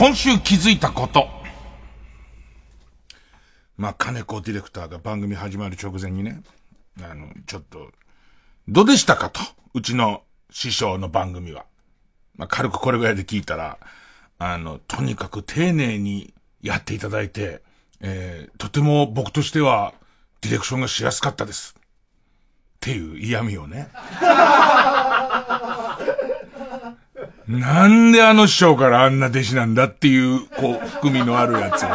今週気づいたこと。まあ、金子ディレクターが番組始まる直前にね、あの、ちょっと、どうでしたかと。うちの師匠の番組は。まあ、軽くこれぐらいで聞いたら、あの、とにかく丁寧にやっていただいて、えー、とても僕としては、ディレクションがしやすかったです。っていう嫌味をね。なんであの師匠からあんな弟子なんだっていう、こう、含みのあるやつを。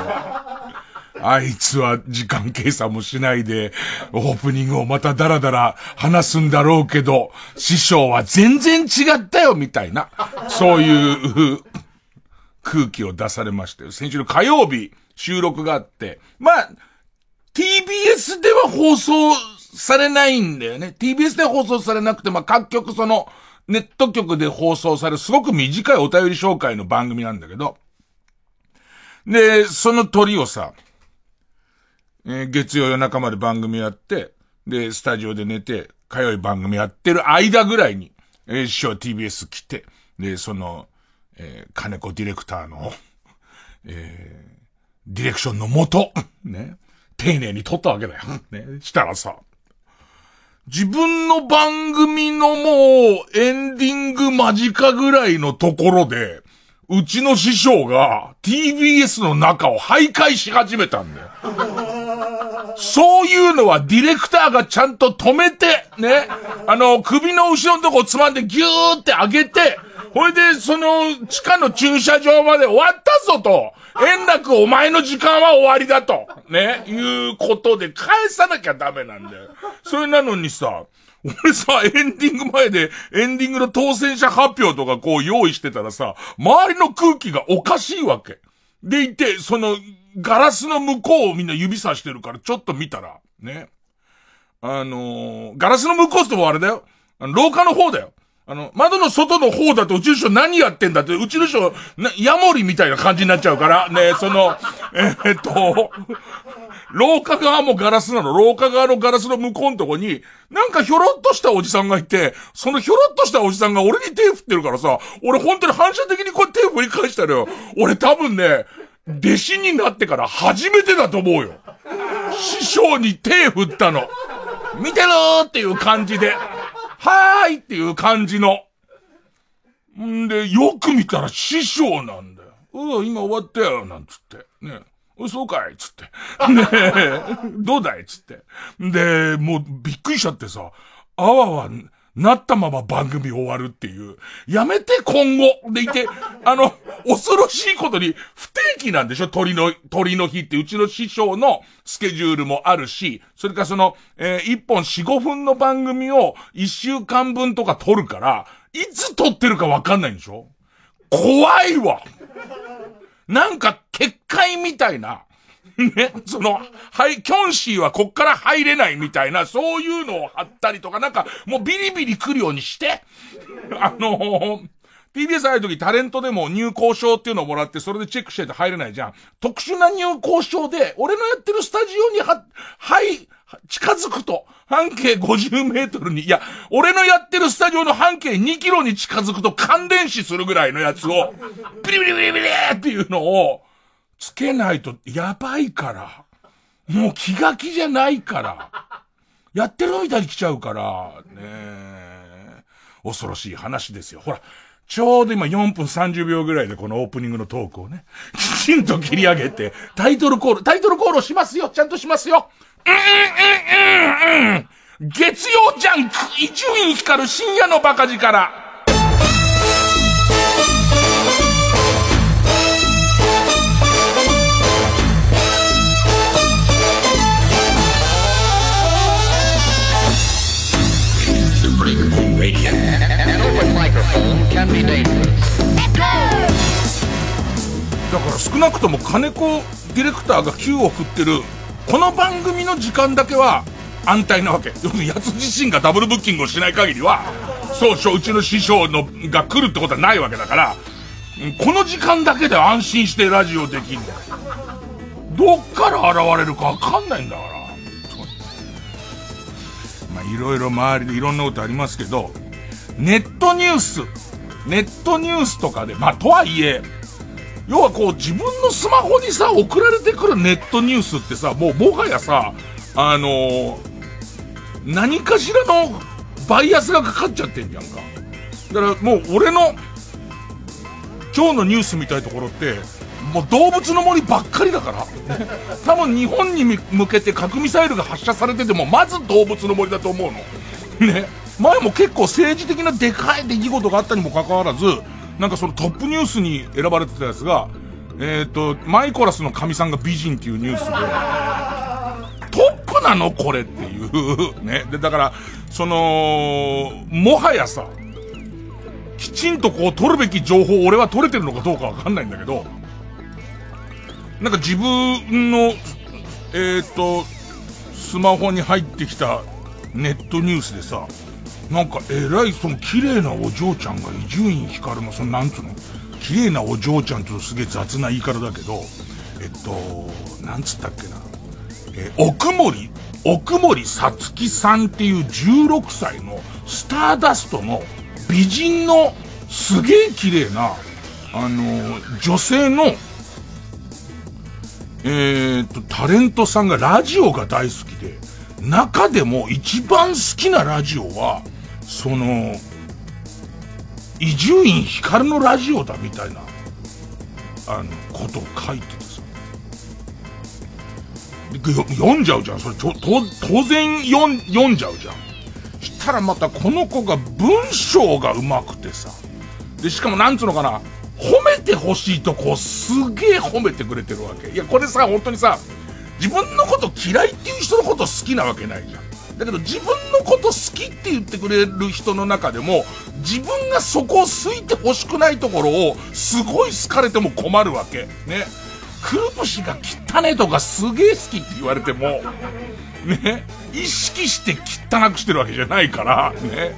あいつは時間計算もしないで、オープニングをまたダラダラ話すんだろうけど、師匠は全然違ったよ、みたいな。そういう空気を出されまして、先週の火曜日収録があって、まあ、TBS では放送されないんだよね。TBS で放送されなくて、まあ各局その、ネット局で放送されるすごく短いお便り紹介の番組なんだけど、で、その鳥をさ、えー月曜夜中まで番組やって、で、スタジオで寝て、火曜日番組やってる間ぐらいに、えー師匠 TBS 来て、で、その、えー金子ディレクターの、えーディレクションのもと、ね、丁寧に撮ったわけだよ。ね、したらさ、自分の番組のもう、エンディング間近ぐらいのところで、うちの師匠が TBS の中を徘徊し始めたんだよ。そういうのはディレクターがちゃんと止めて、ね。あの、首の後ろのとこをつまんでギューって上げて、ほいで、その、地下の駐車場まで終わったぞと。円楽お前の時間は終わりだと。ね。いうことで返さなきゃダメなんだよ。それなのにさ、俺さ、エンディング前で、エンディングの当選者発表とかこう用意してたらさ、周りの空気がおかしいわけ。でいて、その、ガラスの向こうをみんな指さしてるから、ちょっと見たら、ね。あのーガラスの向こうってもあれだよ。廊下の方だよ。あの、窓の外の方だとうちの人何やってんだって、うちの人、な、ヤモリみたいな感じになっちゃうから、ね、その、えーっと、廊下側もガラスなの。廊下側のガラスの向こうのとこに、なんかひょろっとしたおじさんがいて、そのひょろっとしたおじさんが俺に手振ってるからさ、俺本当に反射的にこう手振り返したのよ。俺多分ね、弟子になってから初めてだと思うよ。師匠に手振ったの。見てるーっていう感じで。はーいっていう感じの。んで、よく見たら師匠なんだよ。うん、今終わったよ、なんつって。ね。うんそうかいつって。ねえ、どうだいつって。で、もうびっくりしちゃってさ、あわわ、なったまま番組終わるっていう。やめて今後。でいて、あの、恐ろしいことに不定期なんでしょ？鳥の、鳥の日ってうちの師匠のスケジュールもあるし、それからその、えー、1本4、5分の番組を1週間分とか撮るから、いつ撮ってるかわかんないんでしょ？怖いわ。なんか、結界みたいな。ね、その、はい、キョンシーはこっから入れないみたいな、そういうのを貼ったりとか、なんか、もうビリビリ来るようにして、あのー TBS 入るときタレントでも入校証っていうのをもらって、それでチェックしてて入れないじゃん。特殊な入校証で、俺のやってるスタジオには、はい、近づくと、半径50メートルに、いや、俺のやってるスタジオの半径2キロに近づくと感電死するぐらいのやつを、ビリビリビリビリっていうのを、つけないとやばいから。もう気が気じゃないから。やってるみたいに来ちゃうから、ねえ恐ろしい話ですよ。ほら、ちょうど今4分30秒ぐらいでこのオープニングのトークをね、きちんと切り上げて、タイトルコール、タイトルコールをしますよちゃんとしますようんうんうんうん月曜ジャンク、伊集院光る深夜のバカ力。microphone can be dangerous. だから少なくとも金子ディレクターが Q を振ってるこの番組の時間だけは安泰なわけ 要するにやつ自身がダブルブッキングをしない限りは そうそううちの師匠のが来るってことはないわけだからこの時間だけで安心してラジオできる どっから現れるかわかんないんだからまあいろいろ周りでいろんなことありますけどネットニュース、ネットニュースとかで、まあ、とはいえ、要はこう自分のスマホにさ、送られてくるネットニュースってさ、もうもはやさ、あのー、何かしらのバイアスがかかっちゃってんじゃんか。だからもう俺の、今日のニュースみたいところって、もう動物の森ばっかりだから。多分日本に向けて核ミサイルが発射されてても、まず動物の森だと思うの。ね。前も結構政治的なでかい出来事があったにもかかわらず、なんかそのトップニュースに選ばれてたやつが、えっ、ー、と、マイコラスの神さんが美人っていうニュースで、トップなのこれっていう。ね。で、だから、その、もはやさ、きちんとこう取るべき情報俺は取れてるのかどうかわかんないんだけど、なんか自分の、えっ、ー、と、スマホに入ってきたネットニュースでさ、なんかえらいその綺麗なお嬢ちゃんが伊集院光のそのなんつうの？綺麗なお嬢ちゃんとすげえ雑な言い方だけど、えっと、なんつったっけな？えー、奥森、奥森さつきさんっていう16歳のスターダストの美人のすげえ綺麗な、あのー、女性の、えー、っと、タレントさんがラジオが大好きで、中でも一番好きなラジオは、その、伊集院光のラジオだみたいな、あの、ことを書いててさ。読んじゃうじゃん。それちょ、当然読んじゃうじゃん。したらまたこの子が文章が上手くてさ。で、しかもなんつうのかな、褒めてほしいとこすげえ褒めてくれてるわけ。いや、これさ、本当にさ、自分のこと嫌いっていう人のこと好きなわけないじゃん。だけど自分のこと好きって言ってくれる人の中でも、自分がそこを好いて欲しくないところを、すごい好かれても困るわけ。ね。くるぶしが汚ねとかすげえ好きって言われても、ね。意識して汚くしてるわけじゃないから、ね。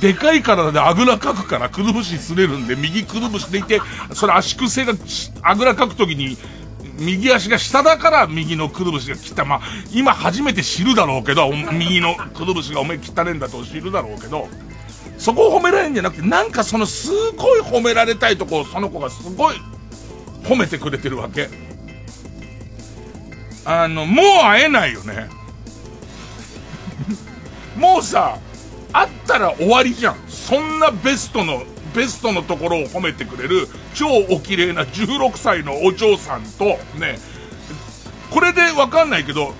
でかい体であぐらかくからくるぶしすれるんで、右くるぶしでいて、それ足癖があぐらかくときに右足が下だから右のくるぶしが切った。まあ、今初めて知るだろうけど、右のくるぶしがお前汚ねんだと知るだろうけど、そこを褒められるんじゃなくて、なんかそのすごい褒められたいとこをその子がすごい褒めてくれてるわけ。あの、もう会えないよね。もうさ、会ったら終わりじゃん。そんなベストのベストのところを褒めてくれる超お綺麗な16歳のお嬢さんと、ね、これでわかんないけど、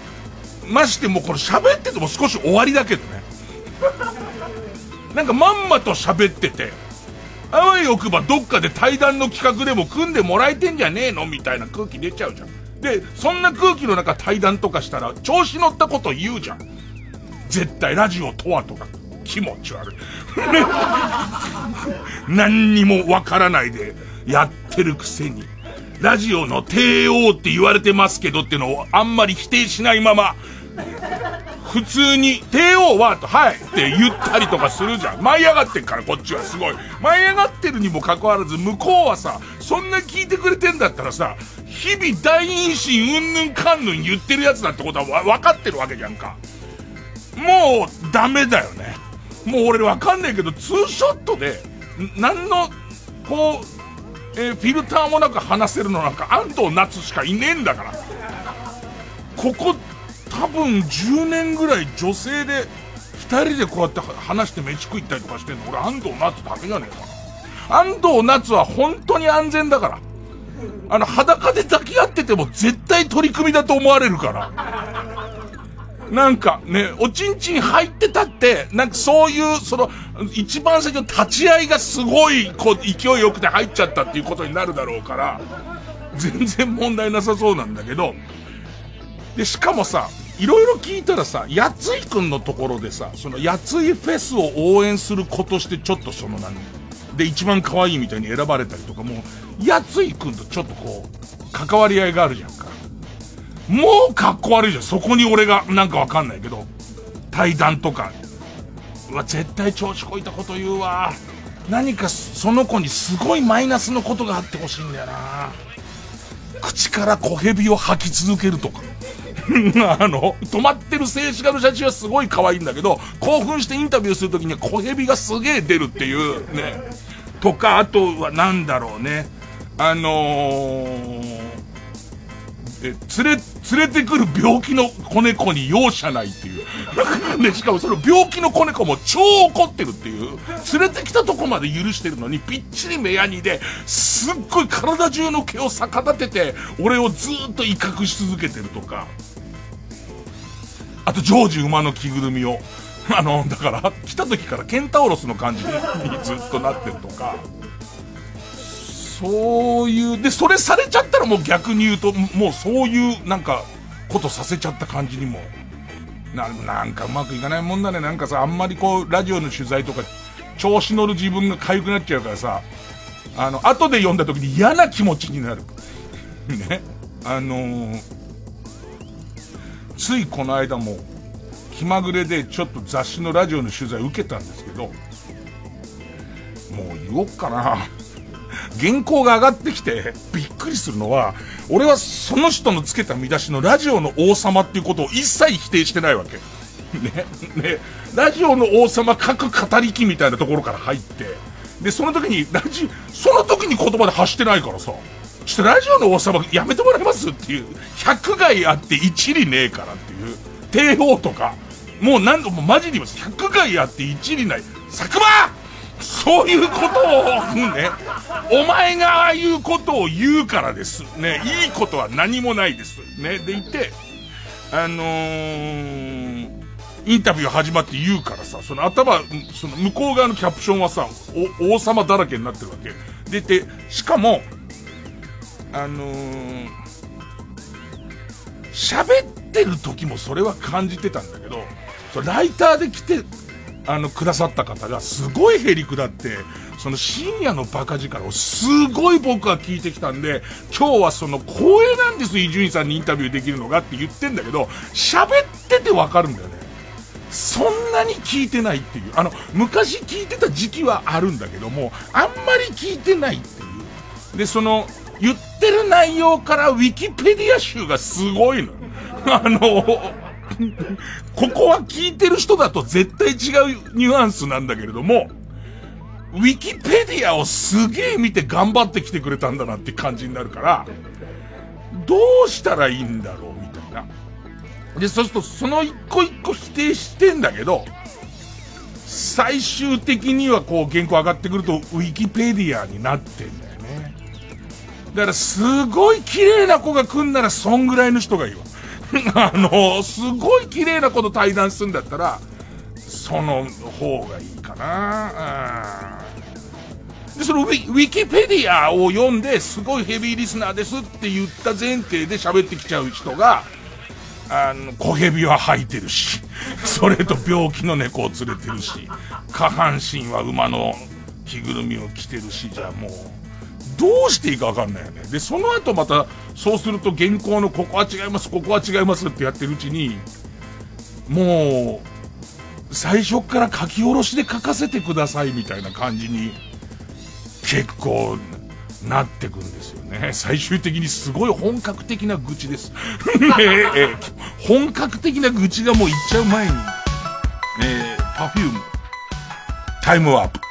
ましてもこれ喋ってても少し終わりだけどね。なんかまんまと喋ってて、あわよくばどっかで対談の企画でも組んでもらえてんじゃねえのみたいな空気出ちゃうじゃん。で、そんな空気の中対談とかしたら調子乗ったこと言うじゃん。絶対ラジオとはとか。気持ち悪い。何にもわからないでやってるくせに、ラジオの帝王って言われてますけどっていうのをあんまり否定しないまま、普通に、帝王はと、はいって言ったりとかするじゃん。舞い上がってんから、こっちはすごい。舞い上がってるにもかかわらず、向こうはさ、そんな聞いてくれてんだったらさ、日々大陰唇うんぬんかんぬん言ってるやつだってことは分かってるわけじゃんか。もう、ダメだよね。もう俺わかんないけど、ツーショットで、何の、こう、えー、フィルターもなく話せるのなんか安藤夏しかいねえんだから。ここ、多分10年ぐらい女性で、2人でこうやって話して飯食いったりとかしてんの、俺安藤夏だけじゃねえかな。安藤夏は本当に安全だから。あの、裸で抱き合ってても絶対取り組みだと思われるから。なんかね、おちんちん入ってたって、なんかそういう、その、一番最初の立ち合いがすごい、こう、勢いよくて入っちゃったっていうことになるだろうから、全然問題なさそうなんだけど、で、しかもさ、いろいろ聞いたらさ、やついくんのところでさ、そのやついフェスを応援する子としてちょっとその何、で、一番可愛いみたいに選ばれたりとかも、やついくんとちょっとこう、関わり合いがあるじゃんか。もう格好悪いじゃん。そこに俺が、なんかわかんないけど、対談とか。うわ、絶対調子こいたこと言うわ。何かその子にすごいマイナスのことがあってほしいんだよな。口から小蛇を吐き続けるとか。あの、止まってる静止画の写真はすごい可愛いんだけど、興奮してインタビューするときには小蛇がすげえ出るっていうね。とか、あとはなんだろうね。あのー、え、連れ、連れてくる病気の子猫に容赦ないっていう。で、しかもその病気の子猫も超怒ってるっていう。連れてきたとこまで許してるのに、ぴっちり目やにで、すっごい体中の毛を逆立てて、俺をずっと威嚇し続けてるとか。あと、ジョージ馬の着ぐるみを。あの、だから、来た時からケンタウロスの感じにずっとなってるとか。そういう、で、それされちゃったらもう逆に言うと、もうそういうなんか、ことさせちゃった感じにも、な、なんかうまくいかないもんだね。なんかさ、あんまりこう、ラジオの取材とか、調子乗る自分が痒くなっちゃうからさ、あの、後で読んだ時に嫌な気持ちになる。ね。あのー、ついこの間も、気まぐれでちょっと雑誌のラジオの取材受けたんですけど、もう言おっかな。原稿が上がってきて、びっくりするのは、俺はその人のつけた見出しのラジオの王様っていうことを一切否定してないわけ。ね、ね、ラジオの王様各語り機みたいなところから入って、で、その時に、ラジ、その時に言葉で発してないからさ、ちょっとラジオの王様やめてもらえますっていう、百害あって一理ねえからっていう、帝王とか、もう何度もマジに言います。百害あって一理ない。佐久間そういうことを、ね、お前がああいうことを言うからです。ね、いいことは何もないです。ね、でいて、あのー、インタビュー始まって言うからさ、その頭、その向こう側のキャプションはさ、王様だらけになってるわけ。でて、しかも、あのー、喋ってる時もそれは感じてたんだけど、そライターで来てあの、くださった方がすごいへりくだって、その深夜のバカ力をすごい僕は聞いてきたんで、今日はその光栄なんです、伊集院さんにインタビューできるのがって言ってんだけど、喋っててわかるんだよね。そんなに聞いてないっていう。あの、昔聞いてた時期はあるんだけども、あんまり聞いてないっていう。で、その、言ってる内容からウィキペディア集がすごいの。あの、ここは聞いてる人だと絶対違うニュアンスなんだけれども、ウィキペディアをすげえ見て頑張ってきてくれたんだなって感じになるから、どうしたらいいんだろうみたいな。で、そうするとその一個一個否定してんだけど、最終的にはこう原稿上がってくるとウィキペディアになってんだよね。だからすごい綺麗な子が来んならそんぐらいの人がいいわ。あの、すごい綺麗な子と対談するんだったら、その方がいいかな。で、そのウィウィキペディアを読んで、すごいヘビーリスナーですって言った前提で喋ってきちゃう人が、あの、小蛇は吐いてるし、それと病気の猫を連れてるし、下半身は馬の着ぐるみを着てるし、じゃあもう、どうしていいかわかんないよね。で、その後また、そうすると原稿のここは違います、ここは違いますってやってるうちに、もう、最初から書き下ろしで書かせてくださいみたいな感じに、結構、なってくんですよね。最終的にすごい本格的な愚痴です。えー、本格的な愚痴がもう言っちゃう前に、えー、パフューム、タイムワープ。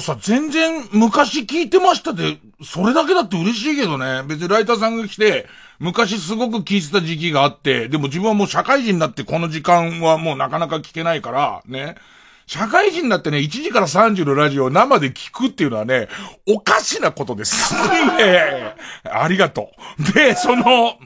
もさ、全然昔聞いてましたで、それだけだって嬉しいけどね。別にライターさんが来て、昔すごく聞いてた時期があって、でも自分はもう社会人になってこの時間はもうなかなか聞けないから、ね。社会人になってね、1時から3時のラジオを生で聞くっていうのはね、おかしなことです。ねありがとう。で、その、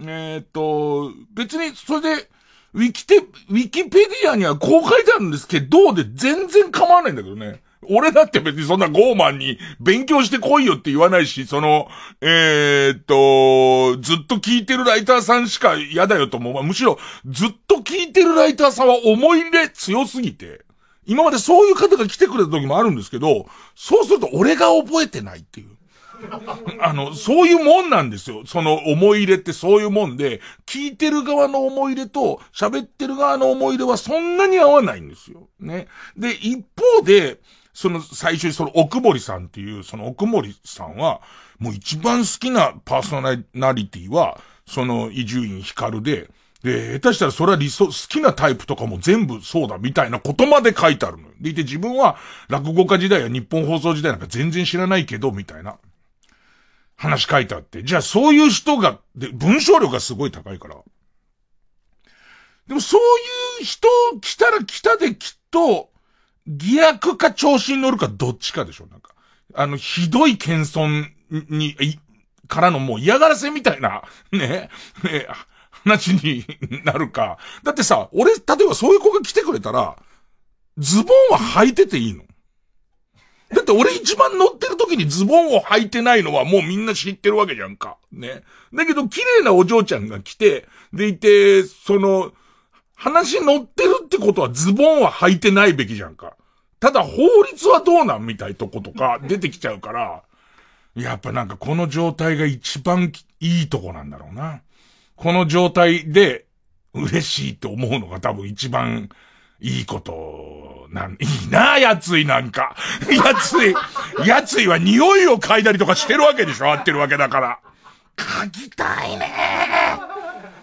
えー、っと、別にそれで、ウィキテ、ウィキペディアにはこう書いてあるんですけど、で全然構わないんだけどね。俺だって別にそんなゴーマンに勉強してこいよって言わないし、その、えー、っと、ずっと聞いてるライターさんしか嫌だよと思う。むしろ、ずっと聞いてるライターさんは思い入れ強すぎて、今までそういう方が来てくれた時もあるんですけど、そうすると俺が覚えてないっていう。あの、そういうもんなんですよ。その思い入れってそういうもんで、聞いてる側の思い入れと喋ってる側の思い入れはそんなに合わないんですよ。ね。で、一方で、その最初にその奥森さんっていう、その奥森さんは、もう一番好きなパーソナリティは、その伊集院光で、で、下手したらそれは理想、好きなタイプとかも全部そうだみたいなことまで書いてあるのよでいて自分は落語家時代や日本放送時代なんか全然知らないけど、みたいな話書いてあって。じゃあそういう人が、で、文章力がすごい高いから。でもそういう人来たら来たできっと、疑惑か調子に乗るかどっちかでしょなんか。あの、ひどい謙遜に、からのもう嫌がらせみたいな、ね、ね、話になるか。だってさ、俺、例えばそういう子が来てくれたら、ズボンは履いてていいのだって俺一番乗ってる時にズボンを履いてないのはもうみんな知ってるわけじゃんか。ね。だけど綺麗なお嬢ちゃんが来て、でいて、その、話乗ってるってことはズボンは履いてないべきじゃんか。ただ法律はどうなんみたいとことか 出てきちゃうから、やっぱなんかこの状態が一番いいとこなんだろうな。この状態で嬉しいって思うのが多分一番いいことなん、いいな、やついなんか。やつい、やついは匂いを嗅いだりとかしてるわけでしょ合ってるわけだから。嗅ぎたいね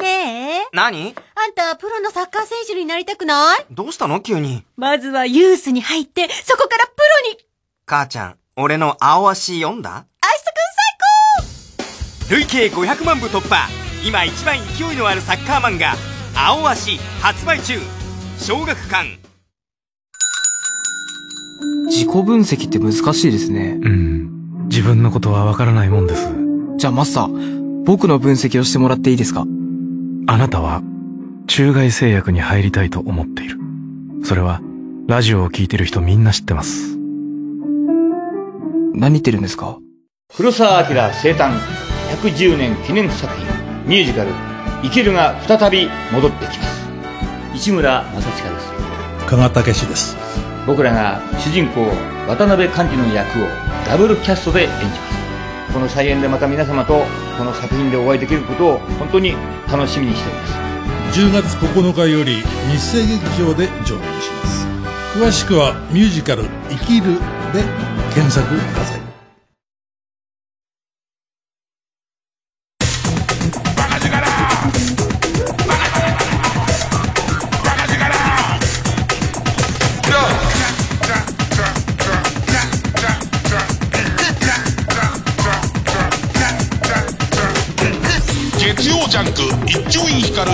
ねえ。何？あんたプロのサッカー選手になりたくない？どうしたの？急に。まずはユースに入ってそこからプロに。母ちゃん俺の青足読んだ？アシトくん最高。累計500万部突破。今一番勢いのあるサッカー漫画「青足」発売中。小学館。自己分析って難しいですね。うん。自分のことはわからないもんです。じゃあマスター、僕の分析をしてもらっていいですか？あなたは、中外製薬に入りたいと思っている。それは、ラジオを聴いてる人みんな知ってます。何言ってるんですか？黒澤明生誕110年記念作品、ミュージカル、生きるが再び戻ってきます。市村正親です。加賀武史です。僕らが主人公渡辺寛治の役をダブルキャストで演じますこの再演でまた皆様とこの作品でお会いできることを本当に楽しみにしております。10月9日より日生劇場で上演します。詳しくはミュージカル「生きる」で検索ください。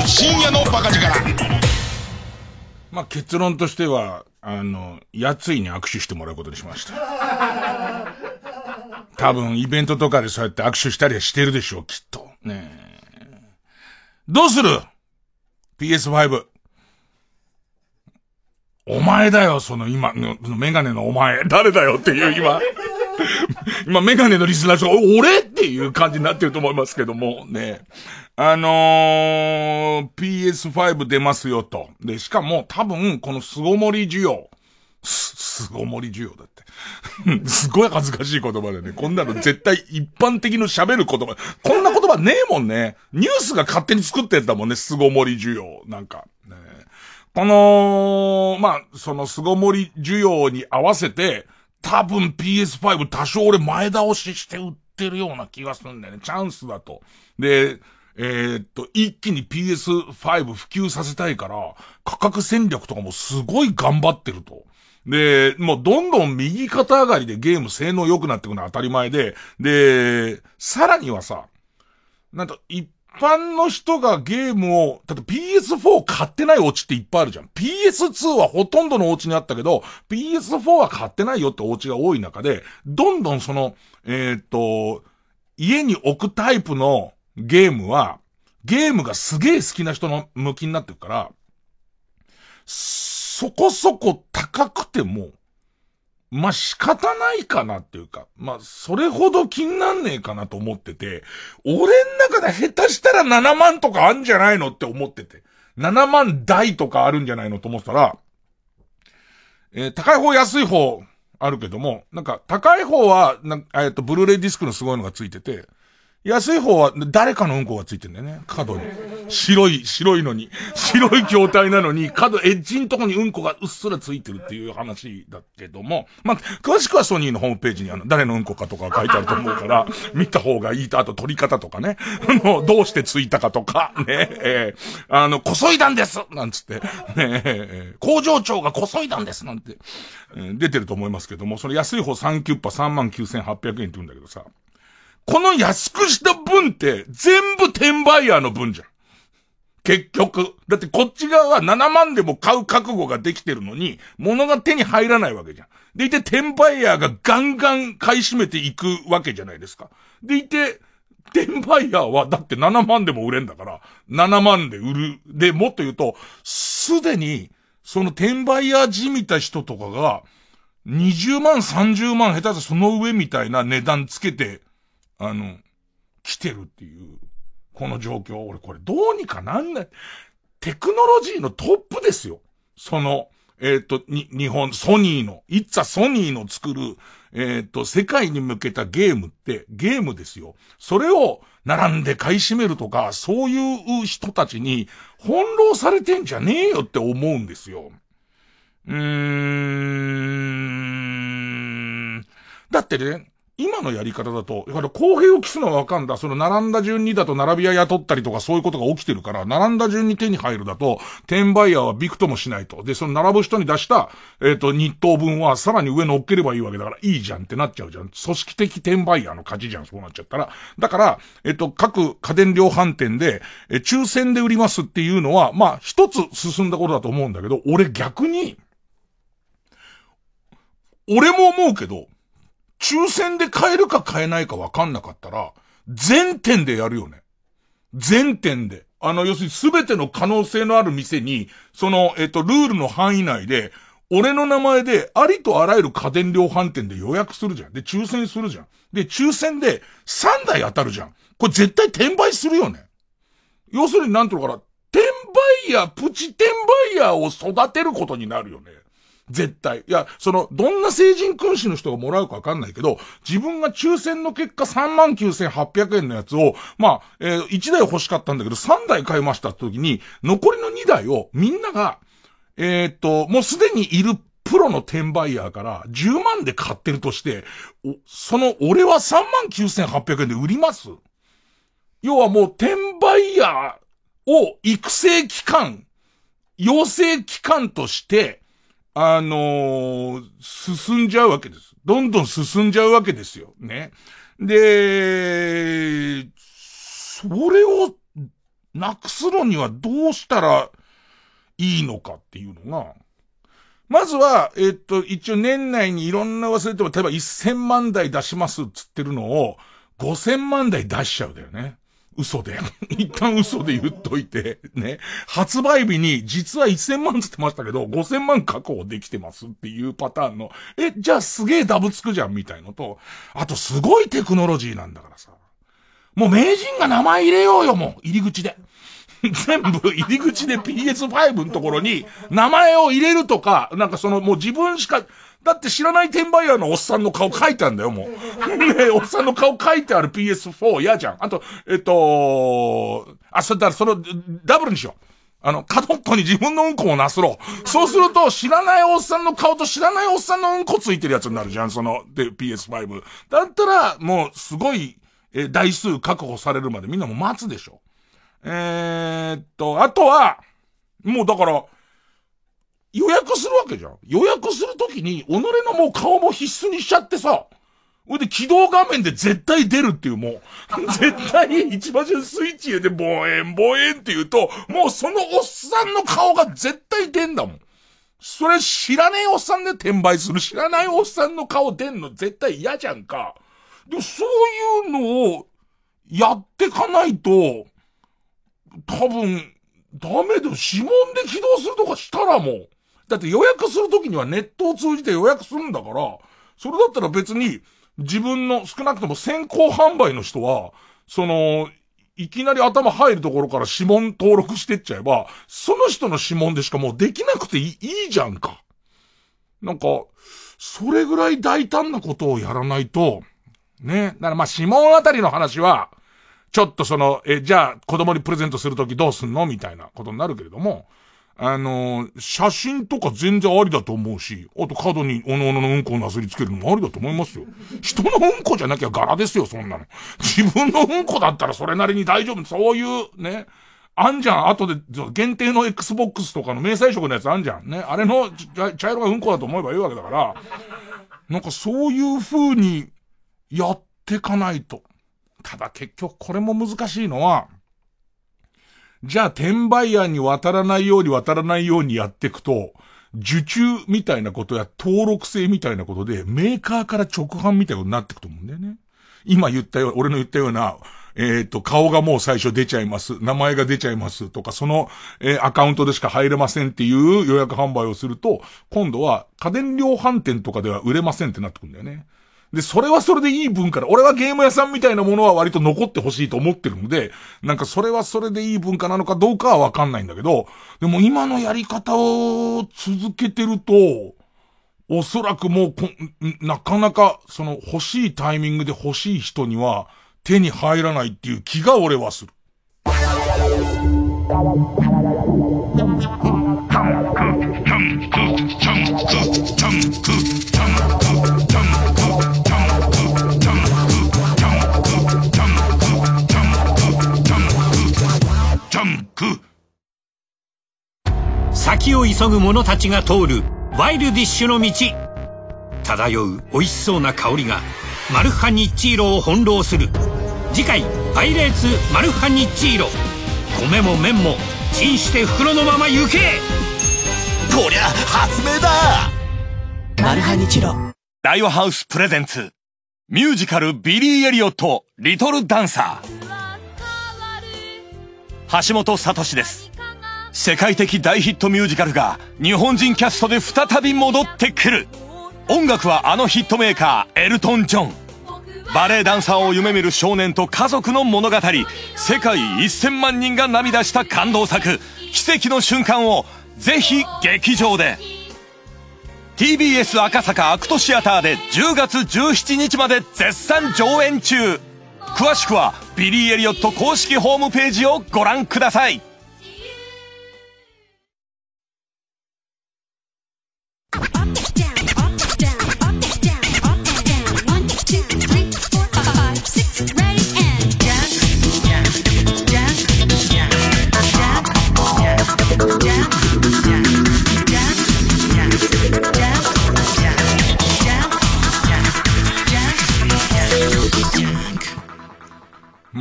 深夜のバカ力。まあ、結論としては、あの、やついに握手してもらうことにしました。多分、イベントとかでそうやって握手したりはしてるでしょう、きっと。ねどうする ?PS5。お前だよ、その今の、メガネのお前。誰だよっていう今。今、メガネのリスナーが、俺？っていう感じになってると思いますけども、ね。あのー、PS5 出ますよと。で、しかも多分、この巣ごもり需要。す、巣ごもり需要だって。すごい恥ずかしい言葉でね。こんなの絶対一般的の喋る言葉。こんな言葉ねえもんね。ニュースが勝手に作ってたもんね、凄盛需要。なんか、ね。この、まあ、その凄盛需要に合わせて、多分 PS5 多少俺前倒しして売ってるような気がするんだよね。チャンスだと。で、えー、っと、一気に PS5 普及させたいから、価格戦略とかもすごい頑張ってると。で、もうどんどん右肩上がりでゲーム性能良くなってくのは当たり前で、で、さらにはさ、なんと一般の人がゲームを、だって PS4 買ってないお家っていっぱいあるじゃん。PS2 はほとんどのお家にあったけど、PS4 は買ってないよってお家が多い中で、どんどんその、えー、っと、家に置くタイプのゲームは、ゲームがすげえ好きな人の向きになってるから、そこそこ高くても、まあ、仕方ないかなっていうか、まあ、それほど気になんねえかなと思ってて、俺ん中で下手したら7万とかあんじゃないのって思ってて、7万台とかあるんじゃないのと思ったら、えー、高い方安い方あるけども、なんか高い方は、えっ、と、ブルーレイディスクのすごいのがついてて、安い方は誰かのうんこがついてんだよね。角に。白い、白いのに。白い筐体なのに、角、エッジのとこにうんこがうっすらついてるっていう話だけども、まあ、詳しくはソニーのホームページにあの、誰のうんこかとか書いてあると思うから、見た方がいいと、あと撮り方とかね。の、どうしてついたかとか、ね、えー、あの、こそいだんです。なんつって、ね、えー、工場長がこそいだんです。なんて、えー、出てると思いますけども、それ安い方3キュッパ39,800円って言うんだけどさ、この安くした分って全部転売ヤーの分じゃん。結局。だってこっち側は7万でも買う覚悟ができてるのに、物が手に入らないわけじゃん。でいて、転売ヤーがガンガン買い占めていくわけじゃないですか。でいて、転売ヤーはだって7万でも売れんだから、7万で売る。で、もっと言うと、すでに、その転売ヤーじみた人とかが、20万、30万、下手したその上みたいな値段つけてあの、来てるっていう、この状況。俺これどうにかなんない。テクノロジーのトップですよ。その、えっ、ー、と、に、日本、ソニーの、いっつソニーの作る、えっ、ー、と、世界に向けたゲームって、ゲームですよ。それを、並んで買い占めるとか、そういう人たちに、翻弄されてんじゃねえよって思うんですよ。うーん。だってね、今のやり方だと、だから公平を期すのはわかんだ。その並んだ順にだと並び屋雇ったりとかそういうことが起きてるから、並んだ順に手に入るだと、転売屋はビクともしないと。で、その並ぶ人に出した、えっ、ー、と、日当分はさらに上乗っければいいわけだから、いいじゃんってなっちゃうじゃん。組織的転売屋の勝ちじゃん、そうなっちゃったら。だから、えっ、ー、と、各家電量販店で、えー、抽選で売りますっていうのは、まあ、一つ進んだことだと思うんだけど、俺逆に、俺も思うけど、抽選で買えるか買えないか分かんなかったら、全店でやるよね。全店で。あの、要するに全ての可能性のある店に、その、えっ、と、ルールの範囲内で、俺の名前で、ありとあらゆる家電量販店で予約するじゃん。で、抽選するじゃん。で、抽選で3台当たるじゃん。これ絶対転売するよね。要するになんていうのかな、転売屋、プチ転売屋を育てることになるよね。絶対。いや、その、どんな成人君子の人がもらうかわかんないけど、自分が抽選の結果39,800円のやつを、まあ、えー、1台欲しかったんだけど、3台買いましたって時に、残りの2台をみんなが、えー、っと、もうすでにいるプロの転売ヤーから10万で買ってるとして、その、俺は39,800円で売ります要はもう転売ヤーを育成機関、養成機関として、あのー、進んじゃうわけです。どんどん進んじゃうわけですよ。ね。で、それをなくすのにはどうしたらいいのかっていうのが、まずは、えっと、一応年内にいろんな忘れても、例えば1000万台出しますっつってるのを、5000万台出しちゃうだよね。嘘で。一旦嘘で言っといて、ね。発売日に実は1000万つってましたけど、5000万確保できてますっていうパターンの、え、じゃあすげえダブつくじゃんみたいのと、あとすごいテクノロジーなんだからさ。もう名人が名前入れようよ、もう。入り口で。全部入り口で PS5 のところに名前を入れるとか、なんかそのもう自分しか、だって知らない転売ヤーのおっさんの顔書いてあるんだよ、もう。ねおっさんの顔書いてある PS4 嫌じゃん。あと、えっと、あ、それだからその、ダブルにしよう。あの、角っこに自分のうんこをなすろう。そうすると、知らないおっさんの顔と知らないおっさんのうんこついてるやつになるじゃん、その、で、PS5。だったら、もう、すごい、え、台数確保されるまでみんなも待つでしょ。えー、っと、あとは、もうだから、予約するわけじゃん。予約するときに、己のもう顔も必須にしちゃってさ、ほいで起動画面で絶対出るっていうもう、絶対一番最初スイッチでボエンボエンって言うと、もうそのおっさんの顔が絶対出んだもん。それ知らねえおっさんで転売する知らないおっさんの顔出んの絶対嫌じゃんか。でもそういうのをやってかないと、多分、ダメだよ。指紋で起動するとかしたらもう。だって予約するときにはネットを通じて予約するんだから、それだったら別に、自分の少なくとも先行販売の人は、その、いきなり頭入るところから指紋登録してっちゃえば、その人の指紋でしかもうできなくていいいいじゃんか。なんか、それぐらい大胆なことをやらないと、ね。だからまあ指紋あたりの話は、ちょっとその、え、じゃあ子供にプレゼントするときどうすんの？みたいなことになるけれども、あのー、写真とか全然ありだと思うし、あと角におのおののうんこをなすりつけるのもありだと思いますよ。人のうんこじゃなきゃ柄ですよ、そんなの。自分のうんこだったらそれなりに大丈夫。そういう、ね。あんじゃん。後で、限定の Xbox とかの明細色のやつあんじゃん。ね。あれの茶色がうんこだと思えばいいわけだから、なんかそういう風にやってかないと。ただ結局これも難しいのは、じゃあ転売屋に渡らないように渡らないようにやっていくと、受注みたいなことや登録制みたいなことで、メーカーから直販みたいなことになっていくと思うんだよね。今言ったよ、俺の言ったような、えっ、と、顔がもう最初出ちゃいます。名前が出ちゃいますとか、その、えー、アカウントでしか入れませんっていう予約販売をすると、今度は家電量販店とかでは売れませんってなってくるんだよね。で、それはそれでいい文化だ。俺はゲーム屋さんみたいなものは割と残ってほしいと思ってるので、なんかそれはそれでいい文化なのかどうかはわかんないんだけど、でも今のやり方を続けてると、おそらくもうなかなかその欲しいタイミングで欲しい人には手に入らないっていう気が俺はする。先を急ぐ者たちが通るワイルディッシュの道。漂う美味しそうな香りがマルハニッチーロを翻弄する。次回「パイレーツマルハニッチーロ」米も麺もチンして袋のまま行け。こりゃ発明だ。マルハニチロ。大和ハウスプレゼンツ。ミュージカルビリー・エリオットリトルダンサー。橋本聡です世界的大ヒットミュージカルが日本人キャストで再び戻ってくる。音楽はあのヒットメーカーエルトン・ジョンバレエダンサーを夢見る少年と家族の物語。世界1000万人が涙した感動作。奇跡の瞬間をぜひ劇場で。TBS 赤坂アクトシアターで10月17日まで絶賛上演中。詳しくはビリー・エリオット公式ホームページをご覧ください。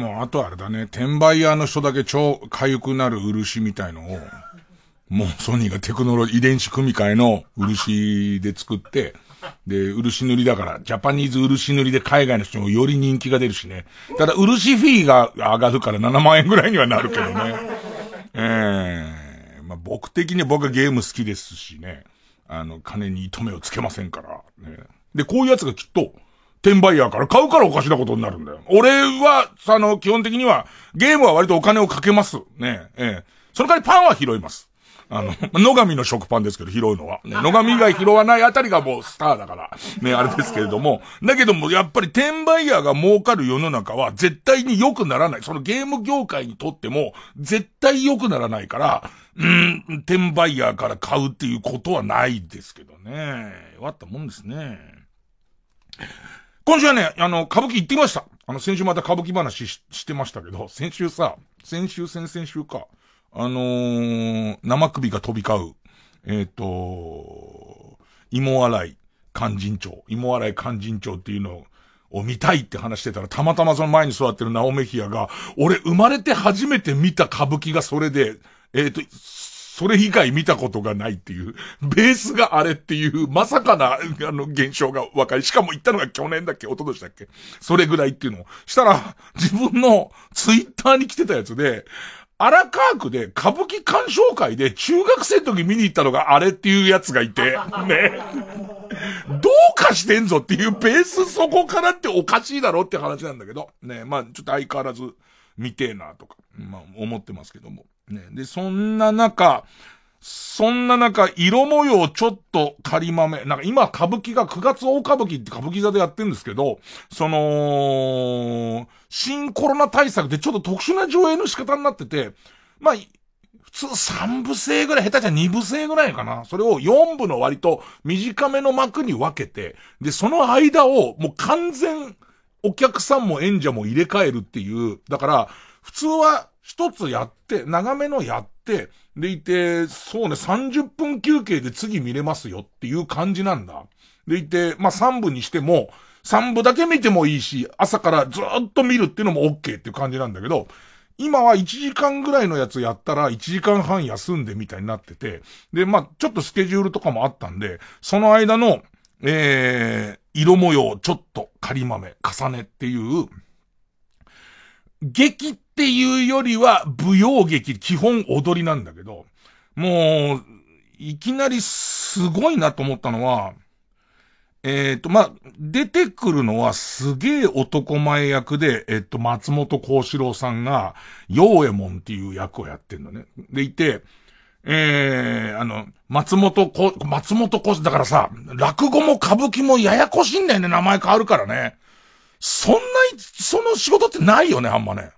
もう、あとあれだね、転売屋の人だけ超痒くなる漆みたいのを、もうソニーがテクノロジー、遺伝子組み換えの漆で作って、で、漆塗りだから、ジャパニーズ漆塗りで海外の人もより人気が出るしね。ただ、漆フィーが上がるから7万円ぐらいにはなるけどね。ええー、まあ、僕的に僕はゲーム好きですしね。あの、金に糸目をつけませんから。ね、で、こういうやつがきっと、転売ヤーから買うからおかしなことになるんだよ。俺は、あの、基本的には、ゲームは割とお金をかけます。ねえ、ええ。その代わりパンは拾います。あの、野上の食パンですけど、拾うのは。ね、野上以外拾わないあたりがもうスターだから、ね、あれですけれども。だけども、やっぱり転売ヤーが儲かる世の中は絶対に良くならない。そのゲーム業界にとっても、絶対良くならないから、うん、転売ヤーから買うっていうことはないですけどね。弱ったもんですね。今週はね、あの、歌舞伎行ってきました。あの、先週また歌舞伎話してましたけど、先週さ、先週、先々週か。あのー、生首が飛び交う、えっ、ー、と、芋洗い勧進帳、芋洗い勧進帳っていうのを見たいって話してたら、たまたまその前に座ってるナオメヒアが、俺生まれて初めて見た歌舞伎がそれで、えっ、ー、と、それ以外見たことがないっていう、ベースがあれっていう、まさかな、あの、現象が分かり、しかも言ったのが去年だっけ、一昨年だっけ、それぐらいっていうのを、したら、自分のツイッターに来てたやつで、荒川区で歌舞伎鑑賞会で中学生の時見に行ったのがあれっていうやつがいて、ね。どうかしてんぞっていうベースそこからっておかしいだろって話なんだけど、ね。まあちょっと相変わらず見てえなとか、まあ思ってますけども。ね。で、そんな中、そんな中、色模様ちょっと仮豆。なんか今歌舞伎が9月大歌舞伎って歌舞伎座でやってるんですけど、その、新コロナ対策でちょっと特殊な上映の仕方になってて、まあ、普通3部制ぐらい、下手じゃ2部制ぐらいかな。それを4部の割と短めの幕に分けて、で、その間をもう完全お客さんも演者も入れ替えるっていう、だから、普通は一つやって、長めのやって、でいて、そうね、30分休憩で次見れますよっていう感じなんだ。でいて、まあ、3部にしても、3部だけ見てもいいし、朝からずっと見るっていうのも OK っていう感じなんだけど、今は1時間ぐらいのやつやったら1時間半休んでみたいになってて、で、まあ、ちょっとスケジュールとかもあったんで、その間の、えー、色模様ちょっと仮豆重ねっていう、劇っっていうよりは舞踊劇、基本踊りなんだけど、もう、いきなりすごいなと思ったのは、えっ、ー、と、まあ、出てくるのはすげえ男前役で、えっ、と、松本幸四郎さんが、陽右衛門っていう役をやってんのね。でいて、えー、あの、松本こ、松本こ、だからさ、落語も歌舞伎もややこしいんだよね、名前変わるからね。そんな、その仕事ってないよね、あんまね。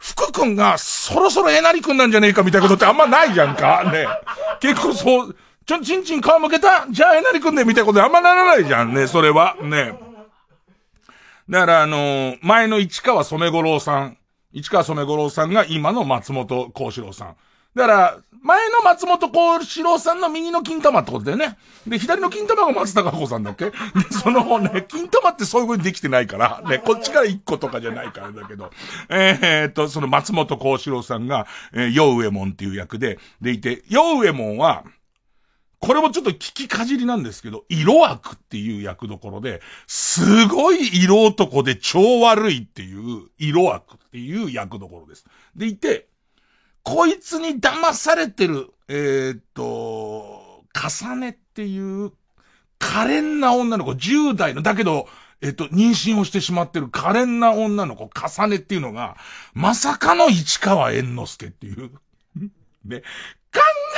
福君がそろそろえなり君なんじゃねえかみたいなことってあんまないじゃんか。ね。結構そう、ちょ、ちんちん皮むけた？じゃあえなり君でみたいなことあんまならないじゃんね、それは。ね。だからあのー、前の市川染五郎さん、市川染五郎さんが今の松本幸四郎さん。だから、前の松本幸四郎さんの右の金玉ってことだよね。で、左の金玉が松高子さんだっけ？で、そのね、金玉ってそういう風にできてないから、ね、こっちから1個とかじゃないからだけど、えー、っと、その松本幸四郎さんが、えー、ヨウエモンっていう役で、でいて、ヨウエモンは、これもちょっと聞きかじりなんですけど、色悪っていう役どころで、すごい色男で超悪いっていう色悪っていう役どころです。でいて、こいつに騙されてる、えー、っと、重ねっていう、可憐な女の子、10代の、だけど、えっと、妊娠をしてしまってる可憐な女の子、重ねっていうのが、まさかの市川猿之助っていう。ね。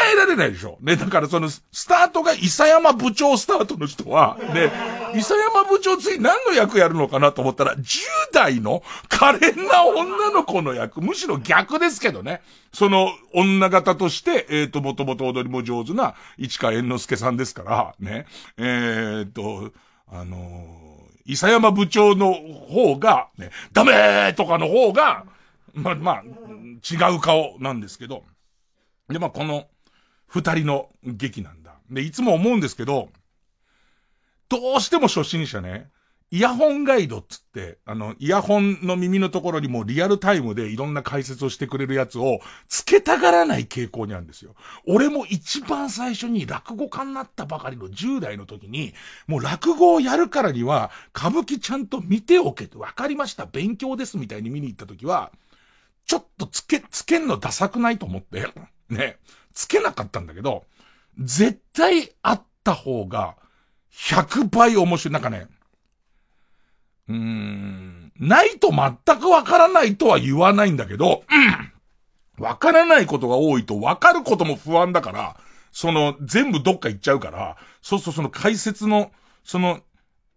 考えられないでしょ。ね、だからその、スタートが伊佐山部長スタートの人は、ね、伊佐山部長次何の役やるのかなと思ったら、10代の可憐な女の子の役、むしろ逆ですけどね。その、女型として、えっ、ー、と、もともと踊りも上手な市川猿之助さんですから、ね。えっ、ー、と、あのー、伊佐山部長の方が、ね、ダメーとかの方が、ま、まあ、違う顔なんですけど、で、まあ、この、二人の劇なんだ。で、いつも思うんですけど、どうしても初心者ね、イヤホンガイドっつって、あの、イヤホンの耳のところにもリアルタイムでいろんな解説をしてくれるやつをつけたがらない傾向にあるんですよ。俺も一番最初に落語家になったばかりの10代の時に、もう落語をやるからには歌舞伎ちゃんと見ておけって分かりました。勉強ですみたいに見に行った時は、ちょっとつけ、つけんのダサくないと思って。ね、つけなかったんだけど、絶対あった方が、100倍面白い。なんかね、うーん、ないと全くわからないとは言わないんだけど、うん。わからないことが多いとわかることも不安だから、その、全部どっか行っちゃうから、そうするとその解説の、その、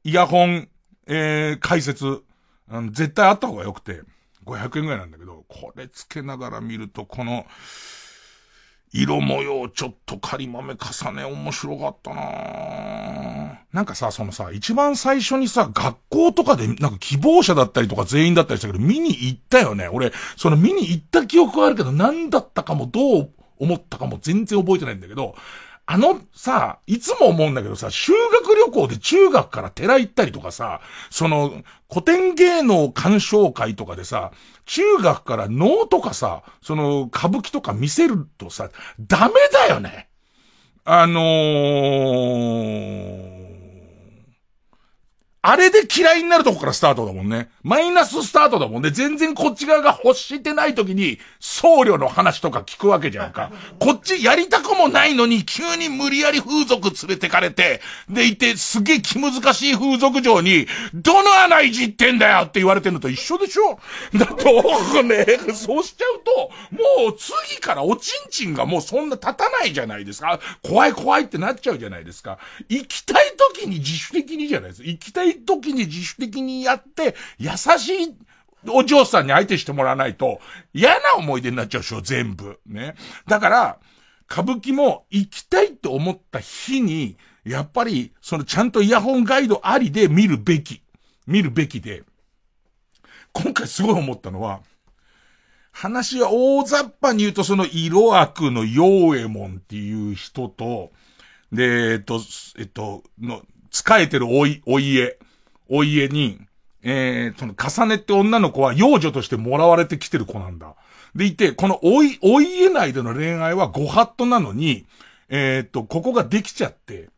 イヤホン、えー、解説、うん、絶対あった方が良くて、500円ぐらいなんだけど、これつけながら見ると、この、色模様ちょっと仮豆重ね面白かったななんかさ、そのさ、一番最初にさ、学校とかでなんか希望者だったりとか全員だったりしたけど、見に行ったよね。俺、その見に行った記憶はあるけど、何だったかもどう思ったかも全然覚えてないんだけど、あのさ、いつも思うんだけどさ、修学旅行で中学から寺行ったりとかさ、その、古典芸能鑑賞会とかでさ、中学から能とかさ、その、歌舞伎とか見せるとさ、ダメだよね。あのー、あれで嫌いになるとこからスタートだもんね。マイナススタートだもんね。全然こっち側が欲してない時に、僧侶の話とか聞くわけじゃんか。こっちやりたくもないのに、急に無理やり風俗連れてかれて、でいて、すげえ気難しい風俗場に、どの穴いじってんだよって言われてんのと一緒でしょだと、ね、そうしちゃうと、もう次からおちんちんがもうそんな立たないじゃないですか。怖い怖いってなっちゃうじゃないですか。行きたい時に自主的にじゃないですか。行きたい時に自主的にやって、優しいお嬢さんに相手してもらわないと、嫌な思い出になっちゃうでしょ、全部。ね。だから、歌舞伎も行きたいと思った日に、やっぱり、そのちゃんとイヤホンガイドありで見るべき。見るべきで。今回すごい思ったのは、話は大雑把に言うとその色悪の陽右衛門っていう人と、で、えっと、えっと、の、使えてるおい、お家。お家に、えー、その、重ねって女の子は幼女としてもらわれてきてる子なんだ。でいて、このおい、お家内での恋愛はご法度なのに、えー、っと、ここができちゃって、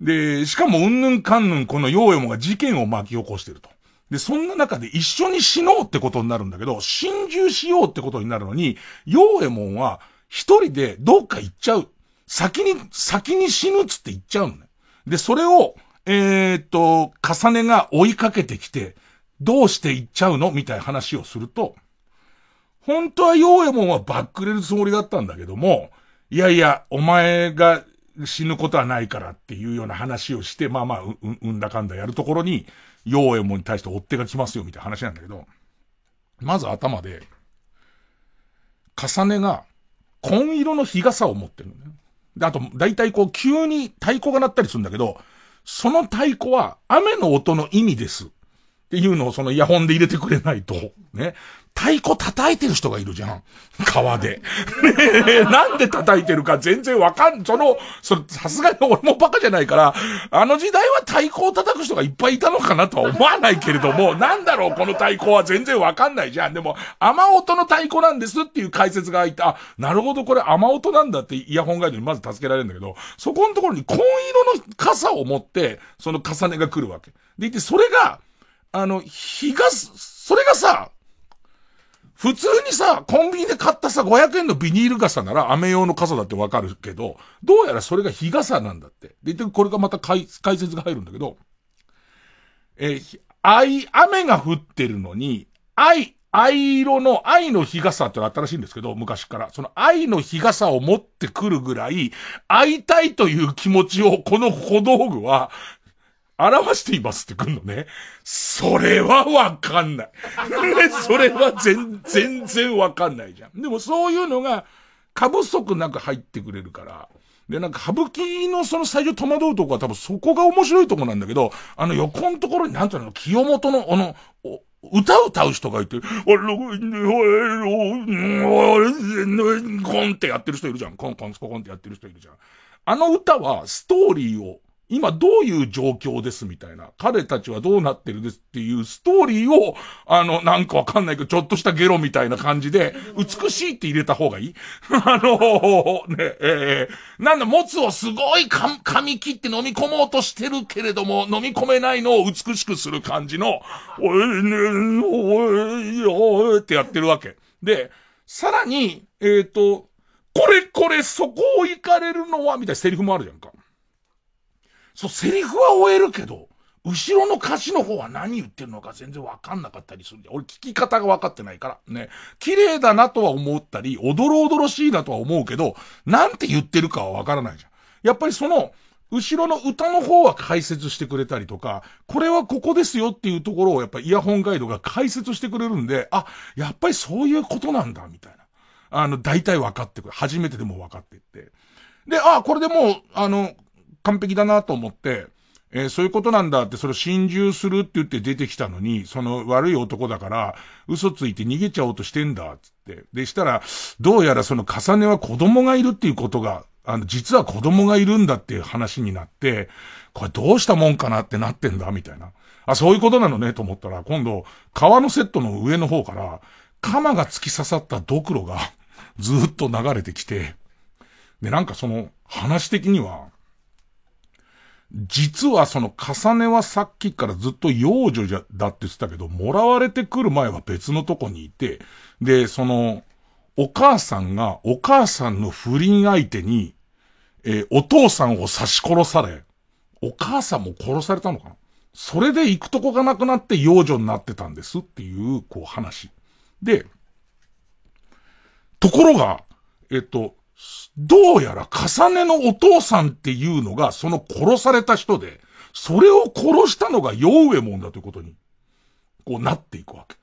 で、しかもうんぬんかんぬんこのヨーヨモが事件を巻き起こしてると。で、そんな中で一緒に死のうってことになるんだけど、心中しようってことになるのに、ヨーエモンは一人でどっか行っちゃう。先に、先に死ぬっつって行っちゃうのね。で、それを、えー、っと、重ねが追いかけてきて、どうして行っちゃうのみたいな話をすると、本当はヨーヤモンはバックれるつもりだったんだけども、いやいや、お前が死ぬことはないからっていうような話をして、まあまあ、う、うんだかんだやるところに、ヨーエモンに対して追っ手が来ますよみたいな話なんだけど、まず頭で、重ねが、紺色の日傘を持ってるのね。で、あと、だいたいこう、急に太鼓が鳴ったりするんだけど、その太鼓は雨の音の意味です。っていうのをそのイヤホンで入れてくれないと、ね。太鼓叩いてる人がいるじゃん。川で。ねえ、なんで叩いてるか全然わかん、その、そさすがに 俺もバカじゃないから、あの時代は太鼓を叩く人がいっぱいいたのかなとは思わないけれども、なんだろう、この太鼓は全然わかんないじゃん。でも、雨音の太鼓なんですっていう解説がいた。あ、なるほど、これ雨音なんだってイヤホンガイドにまず助けられるんだけど、そこのところに紺色の傘を持って、その重ねが来るわけ。でいて、それが、あの、日が、それがさ、普通にさ、コンビニで買ったさ、500円のビニール傘なら雨用の傘だってわかるけど、どうやらそれが日傘なんだって。で、これがまた解解説が入るんだけど、えー、愛、雨が降ってるのに、愛、愛色の愛の日傘っての新しいんですけど、昔から。その愛の日傘を持ってくるぐらい、会いたいという気持ちをこの小道具は表していますってくんのね。それはわかんない。ね それは全、全然わかんないじゃん。でもそういうのが、過不足なく入ってくれるから。で、なんか、歌舞伎のその最初戸惑うとこは多分そこが面白いとこなんだけど、あの横のところになんていうの、清本の、あの、歌歌う人がいて、あれコンってやってる人いるじゃん。コンコンコンってやってる人いるじゃん。あの歌はストーリーを今どういう状況ですみたいな。彼たちはどうなってるですっていうストーリーを、あの、なんかわかんないけど、ちょっとしたゲロみたいな感じで、美しいって入れた方がいい？あの、ね、えー、なんだ、もつをすごい噛み切って飲み込もうとしてるけれども、飲み込めないのを美しくする感じの、おいね、おい、おいってやってるわけ。で、さらに、えっ、ー、と、これこれそこを行かれるのは、みたいなセリフもあるじゃんか。そう、セリフは終えるけど、後ろの歌詞の方は何言ってるのか全然わかんなかったりするんで、俺聞き方が分かってないから、ね。綺麗だなとは思ったり、おどろおどろしいなとは思うけど、なんて言ってるかはわからないじゃん。やっぱりその、後ろの歌の方は解説してくれたりとか、これはここですよっていうところをやっぱイヤホンガイドが解説してくれるんで、あ、やっぱりそういうことなんだ、みたいな。あの、大体分かってくる。初めてでも分かってって。で、あ、これでもう、あの、完璧だなと思って、えー、そういうことなんだって、それ心中するって言って出てきたのに、その悪い男だから、嘘ついて逃げちゃおうとしてんだ、つって。で、したら、どうやらその重ねは子供がいるっていうことが、あの、実は子供がいるんだっていう話になって、これどうしたもんかなってなってんだ、みたいな。あ、そういうことなのね、と思ったら、今度、川のセットの上の方から、鎌が突き刺さったドクロがずっと流れてきて、で、なんかその、話的には、実はその重ねはさっきからずっと幼女じゃ、だって言ってたけど、もらわれてくる前は別のとこにいて、で、その、お母さんがお母さんの不倫相手に、えー、お父さんを刺し殺され、お母さんも殺されたのかな？それで行くとこがなくなって幼女になってたんですっていう、こう話。で、ところが、えっと、どうやら重ねのお父さんっていうのが、その殺された人で、それを殺したのが陽右衛門だということに、こうなっていくわけ。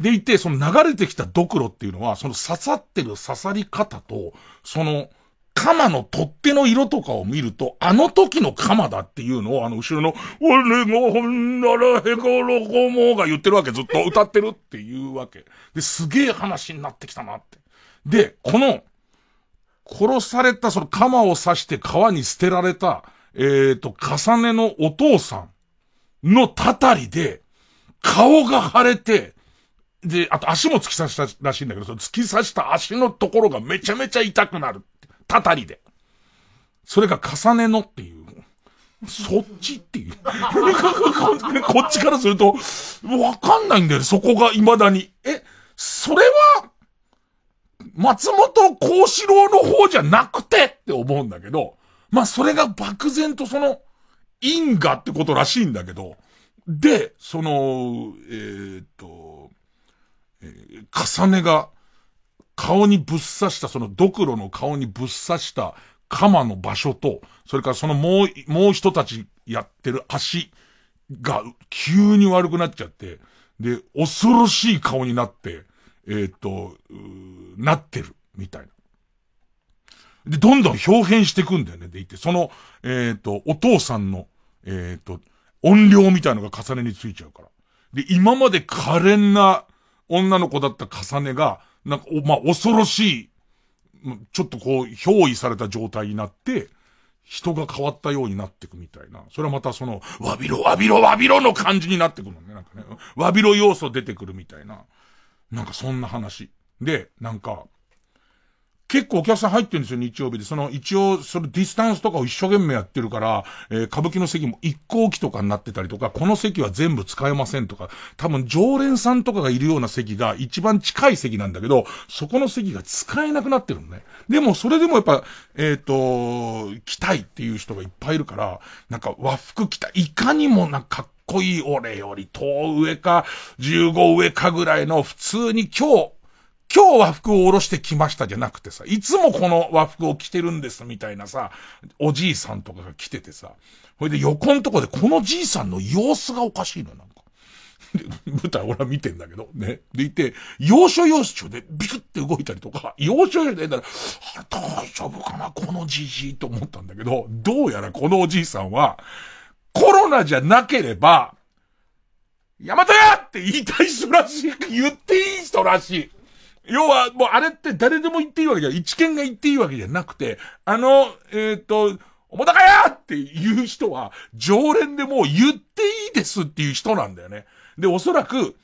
でいて、その流れてきたドクロっていうのは、その刺さってる刺さり方と、その、鎌の取っ手の色とかを見ると、あの時の鎌だっていうのを、あの後ろの、俺がほんならへころこもが言ってるわけ、ずっと歌ってるっていうわけ。で、すげえ話になってきたなって。で、この、殺された、その鎌を刺して川に捨てられた、えっ、ー、と、重ねのお父さんのたたりで、顔が腫れて、で、あと足も突き刺したらしいんだけど、その突き刺した足のところがめちゃめちゃ痛くなる。たたりで。それが重ねのっていう。そっちっていう。こっちからすると、わかんないんだよ、そこが未だに。え、それは、松本幸四郎の方じゃなくてって思うんだけど、まあそれが漠然とその、因果ってことらしいんだけど、で、その、えー、っと、えー、重ねが、顔にぶっ刺した、そのドクロの顔にぶっ刺した鎌の場所と、それからそのもう、もう人たちやってる足が急に悪くなっちゃって、で、恐ろしい顔になって、えっ、ー、と、なってる、みたいな。で、どんどん表変していくんだよね、でいて、その、えっ、ー、と、お父さんの、えっ、ー、と、音量みたいのが重ねについちゃうから。で、今まで可憐な女の子だった重ねが、なんか、まあ、恐ろしい、ちょっとこう、憑依された状態になって、人が変わったようになっていくみたいな。それはまたその、わびろ、わびろ、わびろの感じになってくるのね。なんかね。わびろ要素出てくるみたいな。なんかそんな話。で、なんか、結構お客さん入ってるんですよ、日曜日で。その、一応、そのディスタンスとかを一生懸命やってるから、えー、歌舞伎の席も一向機とかになってたりとか、この席は全部使えませんとか、多分常連さんとかがいるような席が一番近い席なんだけど、そこの席が使えなくなってるのね。でも、それでもやっぱ、えっ、ー、と、着たいっていう人がいっぱいいるから、なんか和服着たい。いかにもなんかかっこいい俺より10上か15上かぐらいの普通に今日、今日和服を下ろしてきましたじゃなくてさ、いつもこの和服を着てるんですみたいなさ、おじいさんとかが来ててさ、ほいで横のとこでこのじいさんの様子がおかしいの、なんか。で、舞台俺は見てんだけど、ね。でいて、要所要所でビクって動いたりとか、要所要所でたら、大丈夫かなこのじじいと思ったんだけど、どうやらこのおじいさんは、コロナじゃなければ、ヤマトやって言いたい人らしい、言っていい人らしい。要は、もうあれって誰でも言っていいわけじゃ、一見が言っていいわけじゃなくて、あの、えっ、ー、と、おもたかやっていう人は、常連でもう言っていいですっていう人なんだよね。で、おそらく、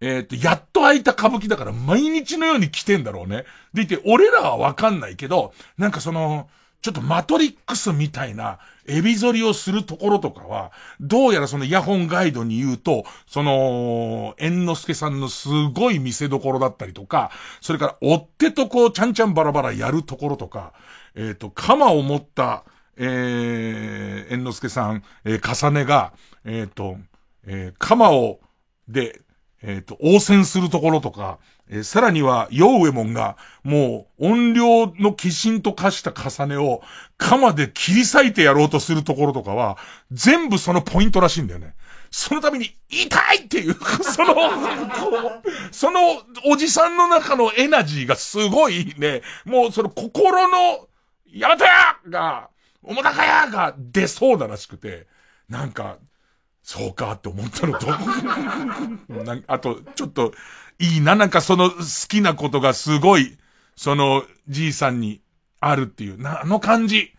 えっ、ー、と、やっと開いた歌舞伎だから毎日のように来てんだろうね。でいて、俺らはわかんないけど、なんかその、ちょっとマトリックスみたいな、エビ反りをするところとかは、どうやらそのイヤホンガイドに言うと、その、猿之助さんのすごい見せどころだったりとか、それから追ってとこう、ちゃんちゃんバラバラやるところとか、えっ、ー、と、鎌を持った、ええー、猿之助さん、えー、重ねが、えっ、と、えー、鎌を、で、えっ、ー、と、応戦するところとか、えー、さらには、ヨウエモンが、もう、音量の鬼神と化した重ねを、鎌で切り裂いてやろうとするところとかは、全部そのポイントらしいんだよね。そのために、痛いっていう、その、そのおじさんの中のエナジーがすごいね、もうその心の、やめてやが、おもたかやが出そうだらしくて、なんか、そうかって思ったのと あと、ちょっと、いいな、なんかその好きなことがすごい、その、じいさんにあるっていう、な、あの感じ。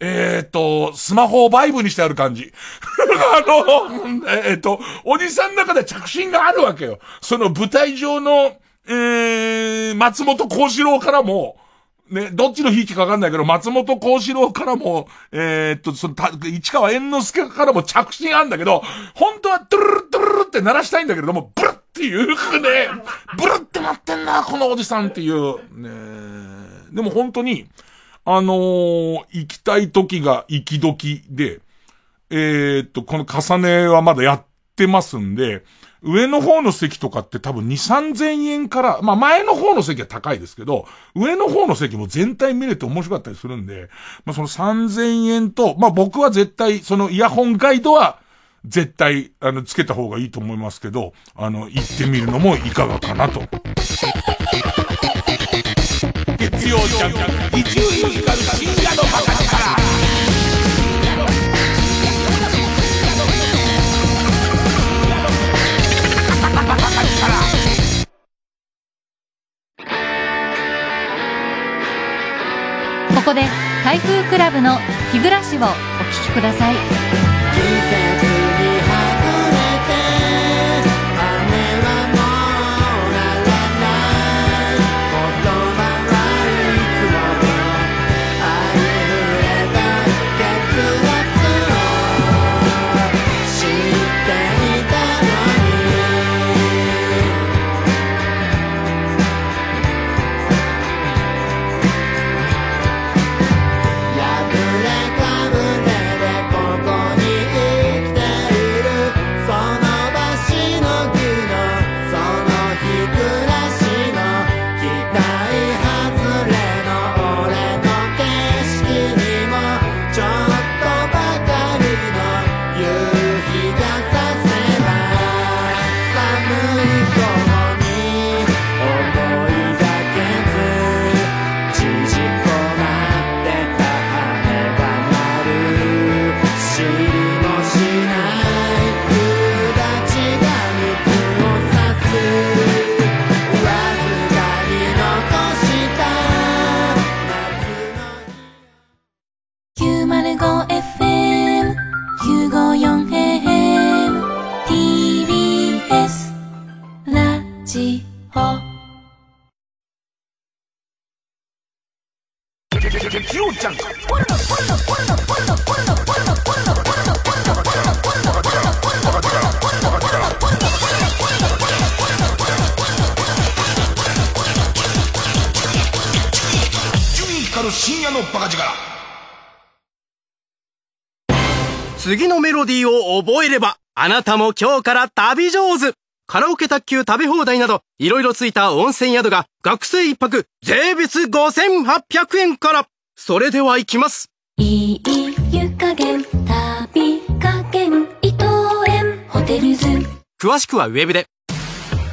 えっ、ー、と、スマホをバイブにしてある感じ。あの、えっ、ー、と、おじさんの中で着信があるわけよ。その舞台上の、えー、松本幸四郎からも、ね、どっちの引きかわかんないけど、松本幸四郎からも、えー、っと、その、市川猿之助からも着信あんだけど、本当はトゥルルトゥルルって鳴らしたいんだけれども、ブルッっていうふね、ブルってなってんな、このおじさんっていう。ねでも本当に、あのー、行きたい時が行き時で、えー、っと、この重ねはまだやってますんで、上の方の席とかって多分2、3000円から、まあ前の方の席は高いですけど、上の方の席も全体見れて面白かったりするんで、まあその3000円と、まあ僕は絶対そのイヤホンガイドは絶対、あの、つけた方がいいと思いますけど、あの、行ってみるのもいかがかなと。月曜ジャンク、一応光る深夜のバカ力。こで台風クラブの日暮らしをお聴きください。ディーを覚えれば、あなたも今日から旅上手カラオケ卓球食べ放題など、いろいろついた温泉宿が、学生一泊、税別5800円から。それでは行きます。いい湯加減、旅加減、伊藤園、ホテルズ。詳しくはウェブで。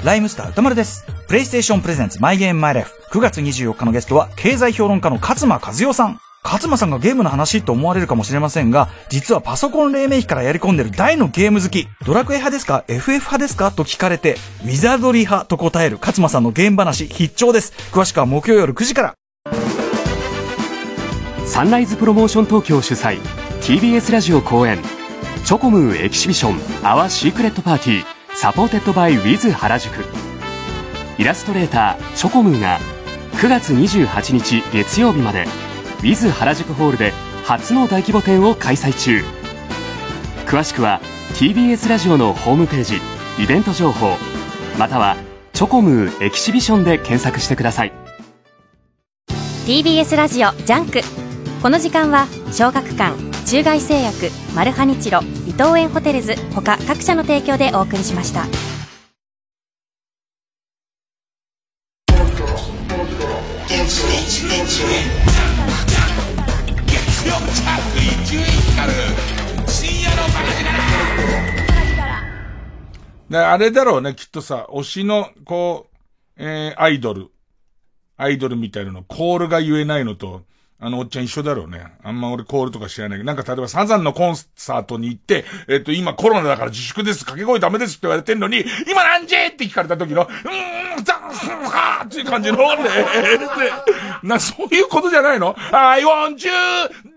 ライムスター歌丸です。プレイステーションプレゼンツマイゲームマイライフ。9月24日のゲストは、経済評論家の勝間和代さん。勝間さんがゲームの話と思われるかもしれませんが、実はパソコン黎明期からやり込んでる大のゲーム好き、ドラクエ派ですか ?FF 派ですか？と聞かれて、ウィザードリー派と答える勝間さんのゲーム話必聴です。詳しくは木曜夜9時から。サンライズプロモーション東京主催、TBS ラジオ後援、 Chocomoo Exhibition、Our Secret Party、supported by WITH 原宿。イラストレーター、 Chocomoo が、9月28日月曜日まで、ウィズ原宿ホールで初の大規模展を開催中。詳しくは TBS ラジオのホームページイベント情報またはチョコムーエキシビションで検索してください。TBS ラジオジャンク。この時間は小学館中外製薬マルハニチロ伊藤園ホテルズ他各社の提供でお送りしましたーク伊集院光深夜のバカ力、あれだろうね、きっとさ、推しの、こう、えー、アイドル、アイドルみたいなの、コールが言えないのと、あのおっちゃん一緒だろうね。あんま俺コールとか知らないけど、なんか例えばサザンのコンサートに行って、えっ、と今コロナだから自粛です、掛け声ダメですって言われてんのに、今何時って聞かれた時の、うーん、ザン、はーっていう感じの、ね、ね、な、そういうことじゃないの ?I want you!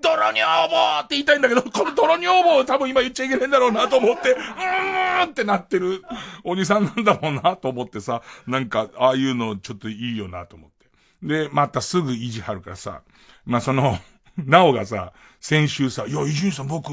泥女房って言いたいんだけど、この泥女房多分今言っちゃいけないんだろうなと思って、うーんってなってるおじさんなんだろうなと思ってさ、なんか、ああいうのちょっといいよなと思って。で、またすぐ意地張るからさ、まあ、その、なおがさ、先週さ、いや、伊集院さん僕、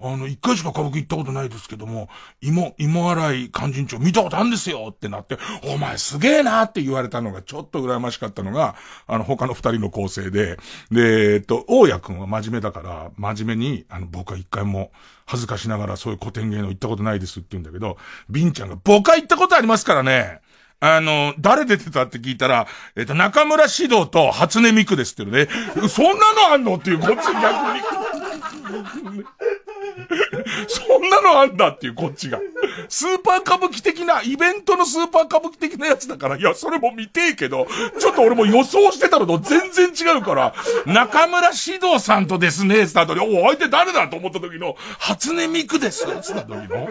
あの、一回しか歌舞伎行ったことないですけども、芋、芋洗い勧進帳見たことあるんですよってなって、お前すげえなって言われたのがちょっと羨ましかったのが、あの、他の二人の構成で、で、えっと、大家くんは真面目だから、真面目に、あの、僕は一回も恥ずかしながらそういう古典芸能行ったことないですって言うんだけど、ビンちゃんが、僕は行ったことありますからね。あの、誰出てたって聞いたら、えっ、と、中村獅童と初音ミクですっていうね。そんなのあんの？っていう、こっち逆に。そんなのあんだっていう、こっちが。スーパー歌舞伎的な、イベントのスーパー歌舞伎的なやつだから、いや、それも見てえけど、ちょっと俺も予想してたのと全然違うから、中村獅童さんとですね、スタートで、お、相手誰だと思った時の、初音ミクですつった時の。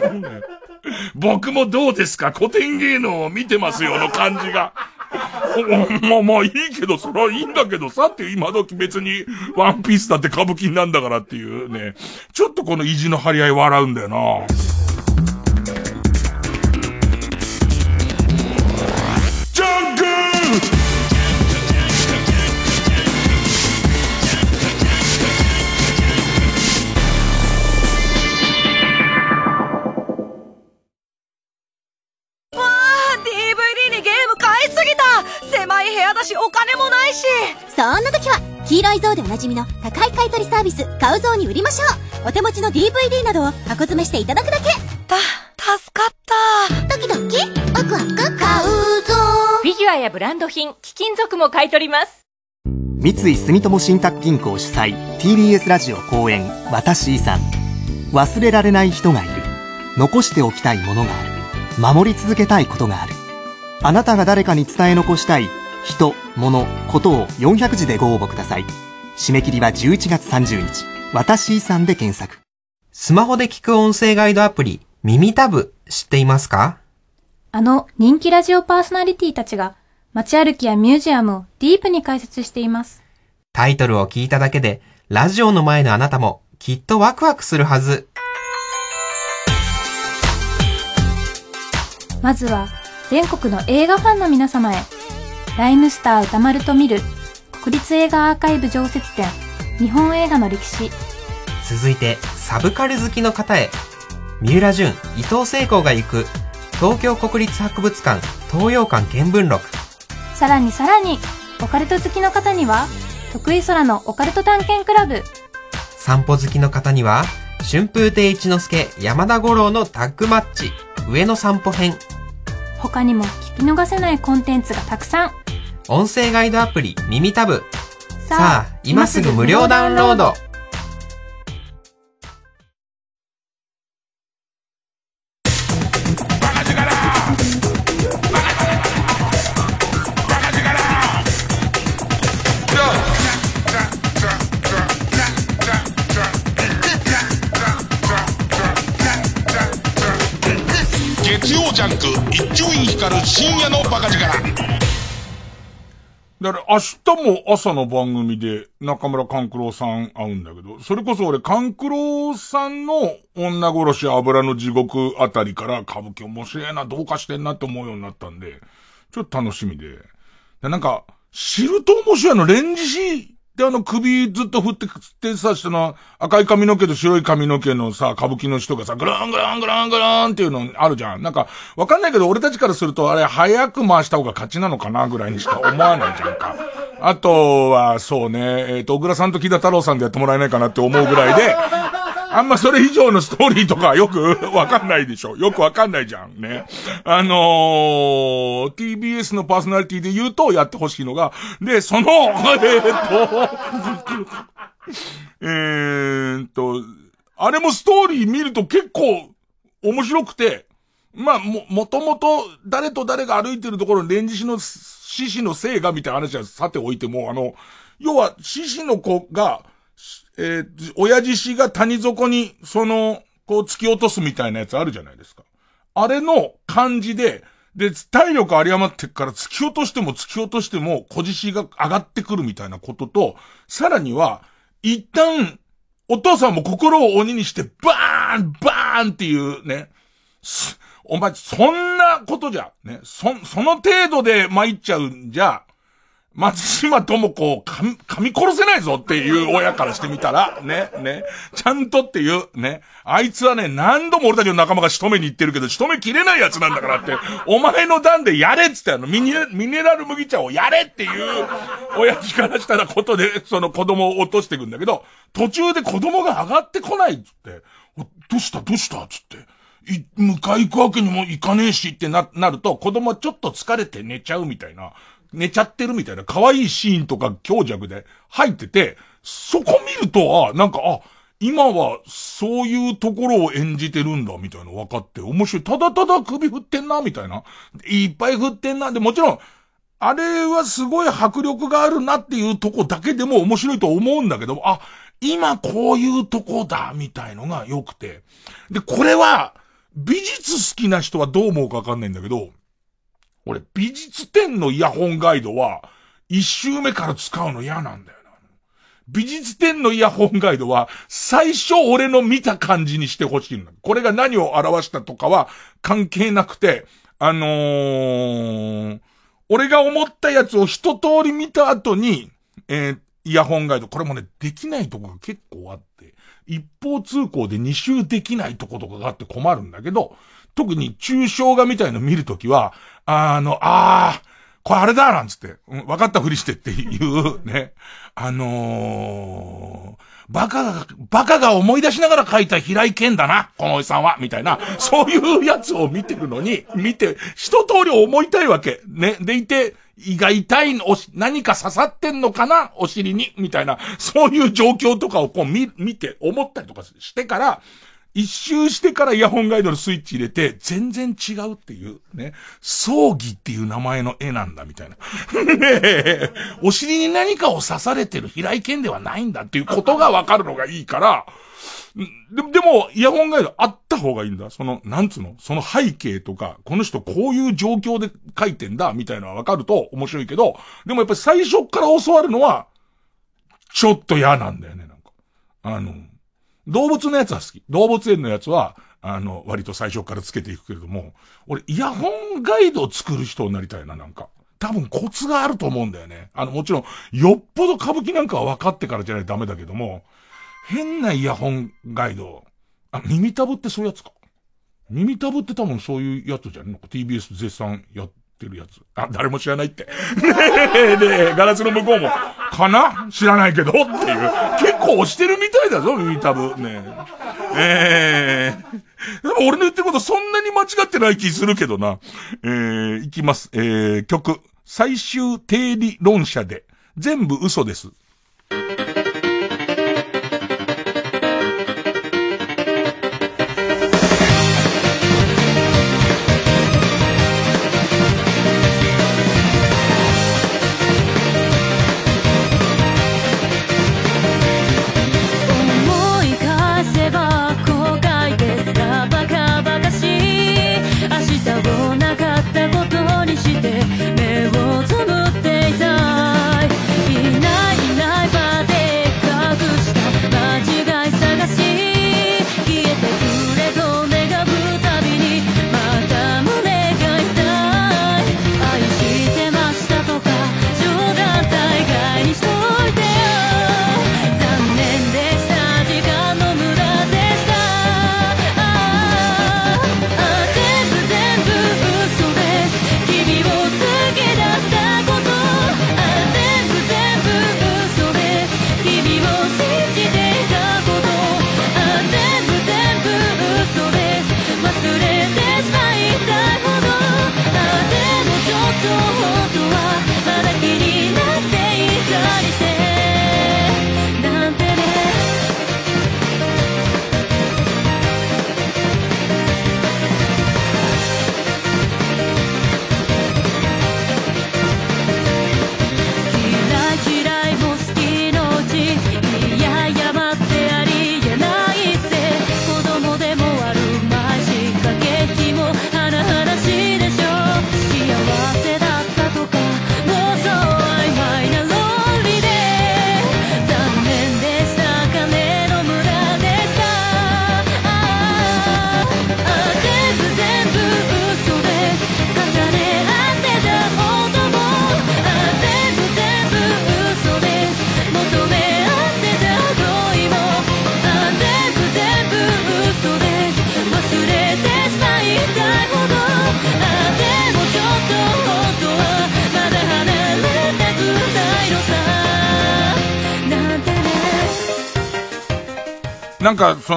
僕もどうですか古典芸能を見てますよの感じが。まあまあいいけど、それはいいんだけどさっていう今時別にワンピースだって歌舞伎なんだからっていうね。ちょっとこの意地の張り合い笑うんだよな。そんな時は黄色い像でおなじみの高い買取サービス買う像に売りましょう。お手持ちの DVD などを箱詰めしていただくだけ。た助かった。ドキドキワクワク買うぞフィギュアやブランド品貴金属も買い取ります。三井住友信託銀行主催 TBS ラジオ公演「私遺産」忘れられない人がいる。残しておきたいものがある。守り続けたいことがある。あなたが誰かに伝え残したい人、物、ことを400字でご応募ください。締め切りは11月30日。私遺産で検索。スマホで聞く音声ガイドアプリ、耳タブ、知っていますか？あの人気ラジオパーソナリティたちが街歩きやミュージアムをディープに解説しています。タイトルを聞いただけで、ラジオの前のあなたもきっとワクワクするはず。まずは全国の映画ファンの皆様へ、ライムスター歌丸と見る国立映画アーカイブ常設展日本映画の歴史。続いて、サブカル好きの方へ、三浦淳、伊藤聖子が行く東京国立博物館東洋館見聞録。さらにさらに、オカルト好きの方には、得意空のオカルト探検クラブ。散歩好きの方には、春風亭一之輔山田五郎のタッグマッチ、上野散歩編。他にも聞き逃せないコンテンツがたくさん。音声ガイドアプリ耳タブ。さあ、今すぐ無料ダウンロード。から明日も朝の番組で中村勘九郎さん会うんだけど、それこそ俺勘九郎さんの女殺し油の地獄あたりから歌舞伎面白いな、どうかしてんなって思うようになったんで、ちょっと楽しみで。でなんか、知ると面白いの連獅子で、あの首ずっと振って、振ってさ、その赤い髪の毛と白い髪の毛のさ、歌舞伎の人がさ、グラングラングラングランっていうのあるじゃん。なんか、わかんないけど俺たちからするとあれ早く回した方が勝ちなのかなぐらいにしか思わないじゃんか。あとは、そうね、えっ、と、小倉さんと木田太郎さんでやってもらえないかなって思うぐらいで、あんまそれ以上のストーリーとかよく わかんないでしょ。よくわかんないじゃん。ね。あのー、TBS のパーソナリティで言うとやってほしいのが、で、その、えー、っと、えーと、あれもストーリー見ると結構面白くて、まあ、も、もともと誰と誰が歩いてるところにレンジの獅子のせいがみたいな話はさておいても、あの、要は獅子の子が、えー、親父氏が谷底に、その、こう突き落とすみたいなやつあるじゃないですか。あれの感じで、で、体力有り余ってから突き落としても突き落としても小獅子が上がってくるみたいなことと、さらには、一旦、お父さんも心を鬼にして、バーンバーンっていうね、お前、そんなことじゃ、ね、そ、その程度で参っちゃうんじゃ、松島智子を噛み、噛み殺せないぞっていう親からしてみたら、ね、ね、ちゃんとっていう、ね、あいつはね、何度も俺たちの仲間が仕留めに行ってるけど、仕留めきれないやつなんだからって、お前の段でやれっつってあの、ミネ、ミネラル麦茶をやれっていう、親父からしたらことで、その子供を落としていくんだけど、途中で子供が上がってこないっつって、どうしたどうしたっつって。い、迎え行くわけにもいかねえしってな、なると、子供はちょっと疲れて寝ちゃうみたいな。寝ちゃってるみたいな可愛いシーンとか強弱で入ってて、そこ見ると、あ、なんか、あ、今はそういうところを演じてるんだ、みたいな分かって、面白い。ただただ首振ってんな、みたいな。いっぱい振ってんな。で、もちろん、あれはすごい迫力があるなっていうとこだけでも面白いと思うんだけど、あ、今こういうとこだ、みたいのが良くて。で、これは、美術好きな人はどう思うかわかんないんだけど、俺、美術展のイヤホンガイドは、一周目から使うの嫌なんだよな。美術展のイヤホンガイドは、最初俺の見た感じにしてほしいんだ。これが何を表したとかは関係なくて、あのー、俺が思ったやつを一通り見た後に、えー、イヤホンガイド、これもね、できないとこが結構あって、一方通行で二周できないとことかがあって困るんだけど、特に抽象画みたいの見るときは、あの、ああ、これあれだなんつって、うん、分かったふりしてっていうね、あのー、バカが、バカが思い出しながら書いた平井堅だな、このおじさんは、みたいな、そういうやつを見てるのに、見て、一通り思いたいわけ。ね。でいて、胃が痛いの、何か刺さってんのかなお尻にみたいな、そういう状況とかをこう見、見て、思ったりとかしてから、一周してからイヤホンガイドのスイッチ入れて、全然違うっていう、ね。葬儀っていう名前の絵なんだ、みたいな。お尻に何かを刺されてる平井堅ではないんだっていうことがわかるのがいいから、ででも、イヤホンガイドあった方がいいんだ。その、なんつうの？その背景とか、この人こういう状況で書いてんだ、みたいなのはわかると面白いけど、でもやっぱり最初から教わるのは、ちょっと嫌なんだよね、なんか。あの、動物のやつは好き。動物園のやつは、あの、割と最初からつけていくけれども、俺、イヤホンガイドを作る人になりたいな、なんか。多分コツがあると思うんだよね。あの、もちろん、よっぽど歌舞伎なんかは分かってからじゃないとダメだけども、変なイヤホンガイド。あ、耳たぶってそういうやつか。耳たぶって多分そういうやつじゃん。なんか TBS 絶賛やってるやつ。あ、誰も知らないって。ねえ、ね、ガラスの向こうも、かな？知らないけどっていう。結構押してるみたいだぞ、耳たぶ。ねえ。えー、でも俺の言ってることそんなに間違ってない気するけどな。えー、いきます。えー、曲。最終定理論者で。全部嘘です。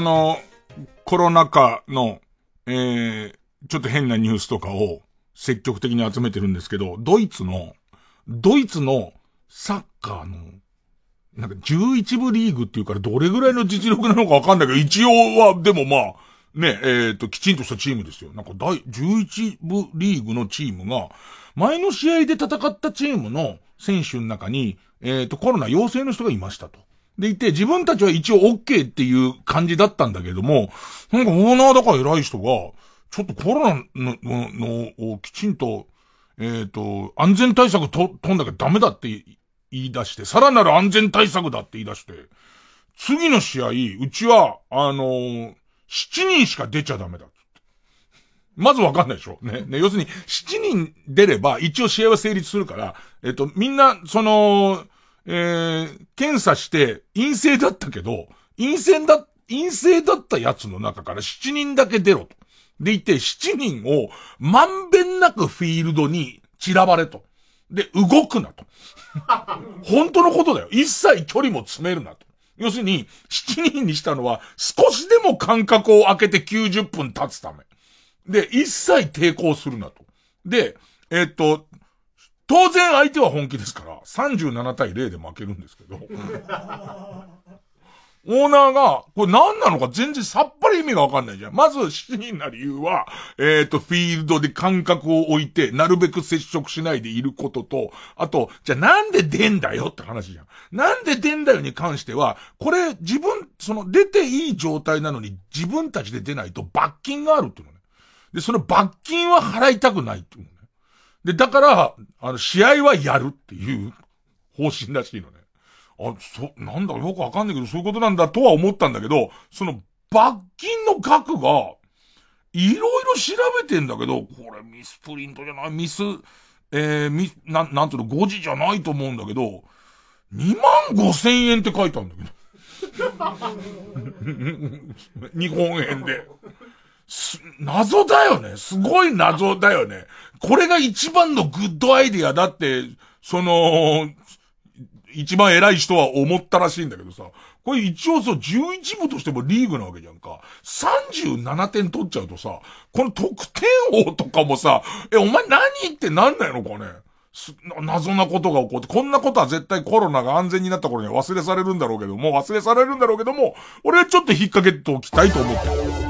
その、コロナ禍の、えー、ちょっと変なニュースとかを積極的に集めてるんですけど、ドイツの、ドイツのサッカーの、なんか11部リーグっていうからどれぐらいの実力なのかわかんないけど、一応は、でもまあ、ね、えっ、ー、と、きちんとしたチームですよ。なんか第11部リーグのチームが、前の試合で戦ったチームの選手の中に、えっ、ー、と、コロナ陽性の人がいましたと。でいて、自分たちは一応 OK っていう感じだったんだけども、なんかオーナーだから偉い人が、ちょっとコロナの、の、をきちんと、えっ、ー、と、安全対策と、とんだけダメだって言い出して、さらなる安全対策だって言い出して、次の試合、うちは、あのー、7人しか出ちゃダメだ。まずわかんないでしょね。ね、要するに、7人出れば、一応試合は成立するから、えっと、みんな、その、えー、検査して陰性だったけど、陰性だ、陰性だったやつの中から7人だけ出ろと。でいて、7人をまんべんなくフィールドに散らばれと。で、動くなと。本当のことだよ。一切距離も詰めるなと。要するに、7人にしたのは、少しでも間隔を空けて90分経つため。で、一切抵抗するなと。で、えっと、当然相手は本気ですから、37対0で負けるんですけど。オーナーが、これ何なのか全然さっぱり意味がわかんないじゃん。まず7人な理由は、えっ、ー、と、フィールドで間隔を置いて、なるべく接触しないでいることと、あと、じゃあなんで出んだよって話じゃん。なんで出んだよに関しては、これ自分、その出ていい状態なのに自分たちで出ないと罰金があるっていうのね。で、その罰金は払いたくないっていう。で、だから、あの、試合はやるっていう方針らしいのね。あ、そ、なんだろよくわかんないけど、そういうことなんだとは思ったんだけど、その罰金の額が、いろいろ調べてんだけど、これミスプリントじゃない、ミス、えー、ミなん、なんていうの、誤字じゃないと思うんだけど、2万5千円って書いたんだけど。日本円で。謎だよね。すごい謎だよね。これが一番のグッドアイディアだって、その、一番偉い人は思ったらしいんだけどさ、これ一応そう11部としてもリーグなわけじゃんか。37点取っちゃうとさ、この得点王とかもさ、え、お前何ってなんないのかね謎なことが起こって、こんなことは絶対コロナが安全になった頃には忘れされるんだろうけども、忘れされるんだろうけども、俺はちょっと引っ掛けておきたいと思ってンク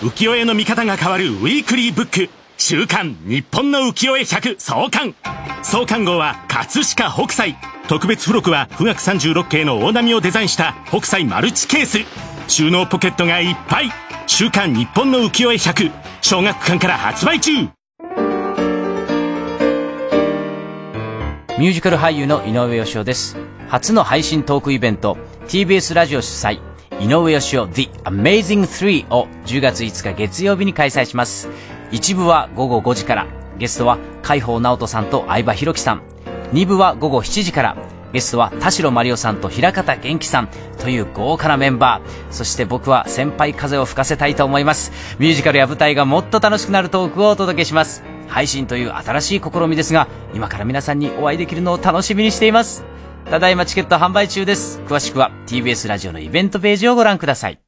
浮世絵の見方が変わるウィークリーブック。週刊日本の浮世絵100創刊創刊号は葛飾北斎。特別付録は富岳36景の大波をデザインした北斎マルチケース。収納ポケットがいっぱい。週刊日本の浮世絵100小学館から発売中。ミュージカル俳優の井上芳雄です。初の配信トークイベント TBS ラジオ主催。井上芳雄 The Amazing 3を10月5日月曜日に開催します一部は午後5時からゲストは海宝直人さんと相葉弘樹さん2部は午後7時からゲストは田代真理夫さんと平方元気さんという豪華なメンバー。そして僕は先輩風を吹かせたいと思います。ミュージカルや舞台がもっと楽しくなるトークをお届けします。配信という新しい試みですが、今から皆さんにお会いできるのを楽しみにしています。ただいまチケット販売中です。詳しくは TBS ラジオのイベントページをご覧ください。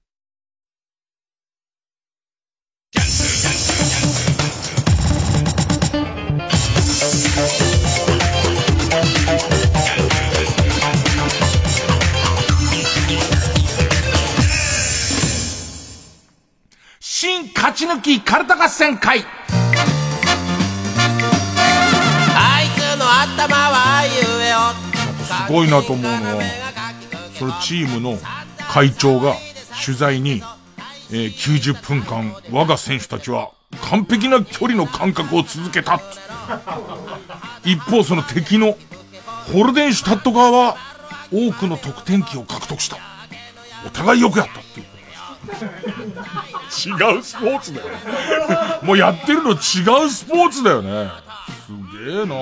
新勝ち抜きカルタ合戦会あいつの頭はゆえよすごいなと思うのはそれチームの会長が取材に、えー、90分間我が選手たちは完璧な距離の感覚を続けた一方その敵のホルデンシュタット側は多くの得点機を獲得したお互いよくやったっていう違うスポーツだよ。もうやってるの違うスポーツだよね。すげえな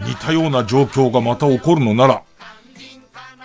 似たような状況がまた起こるのなら、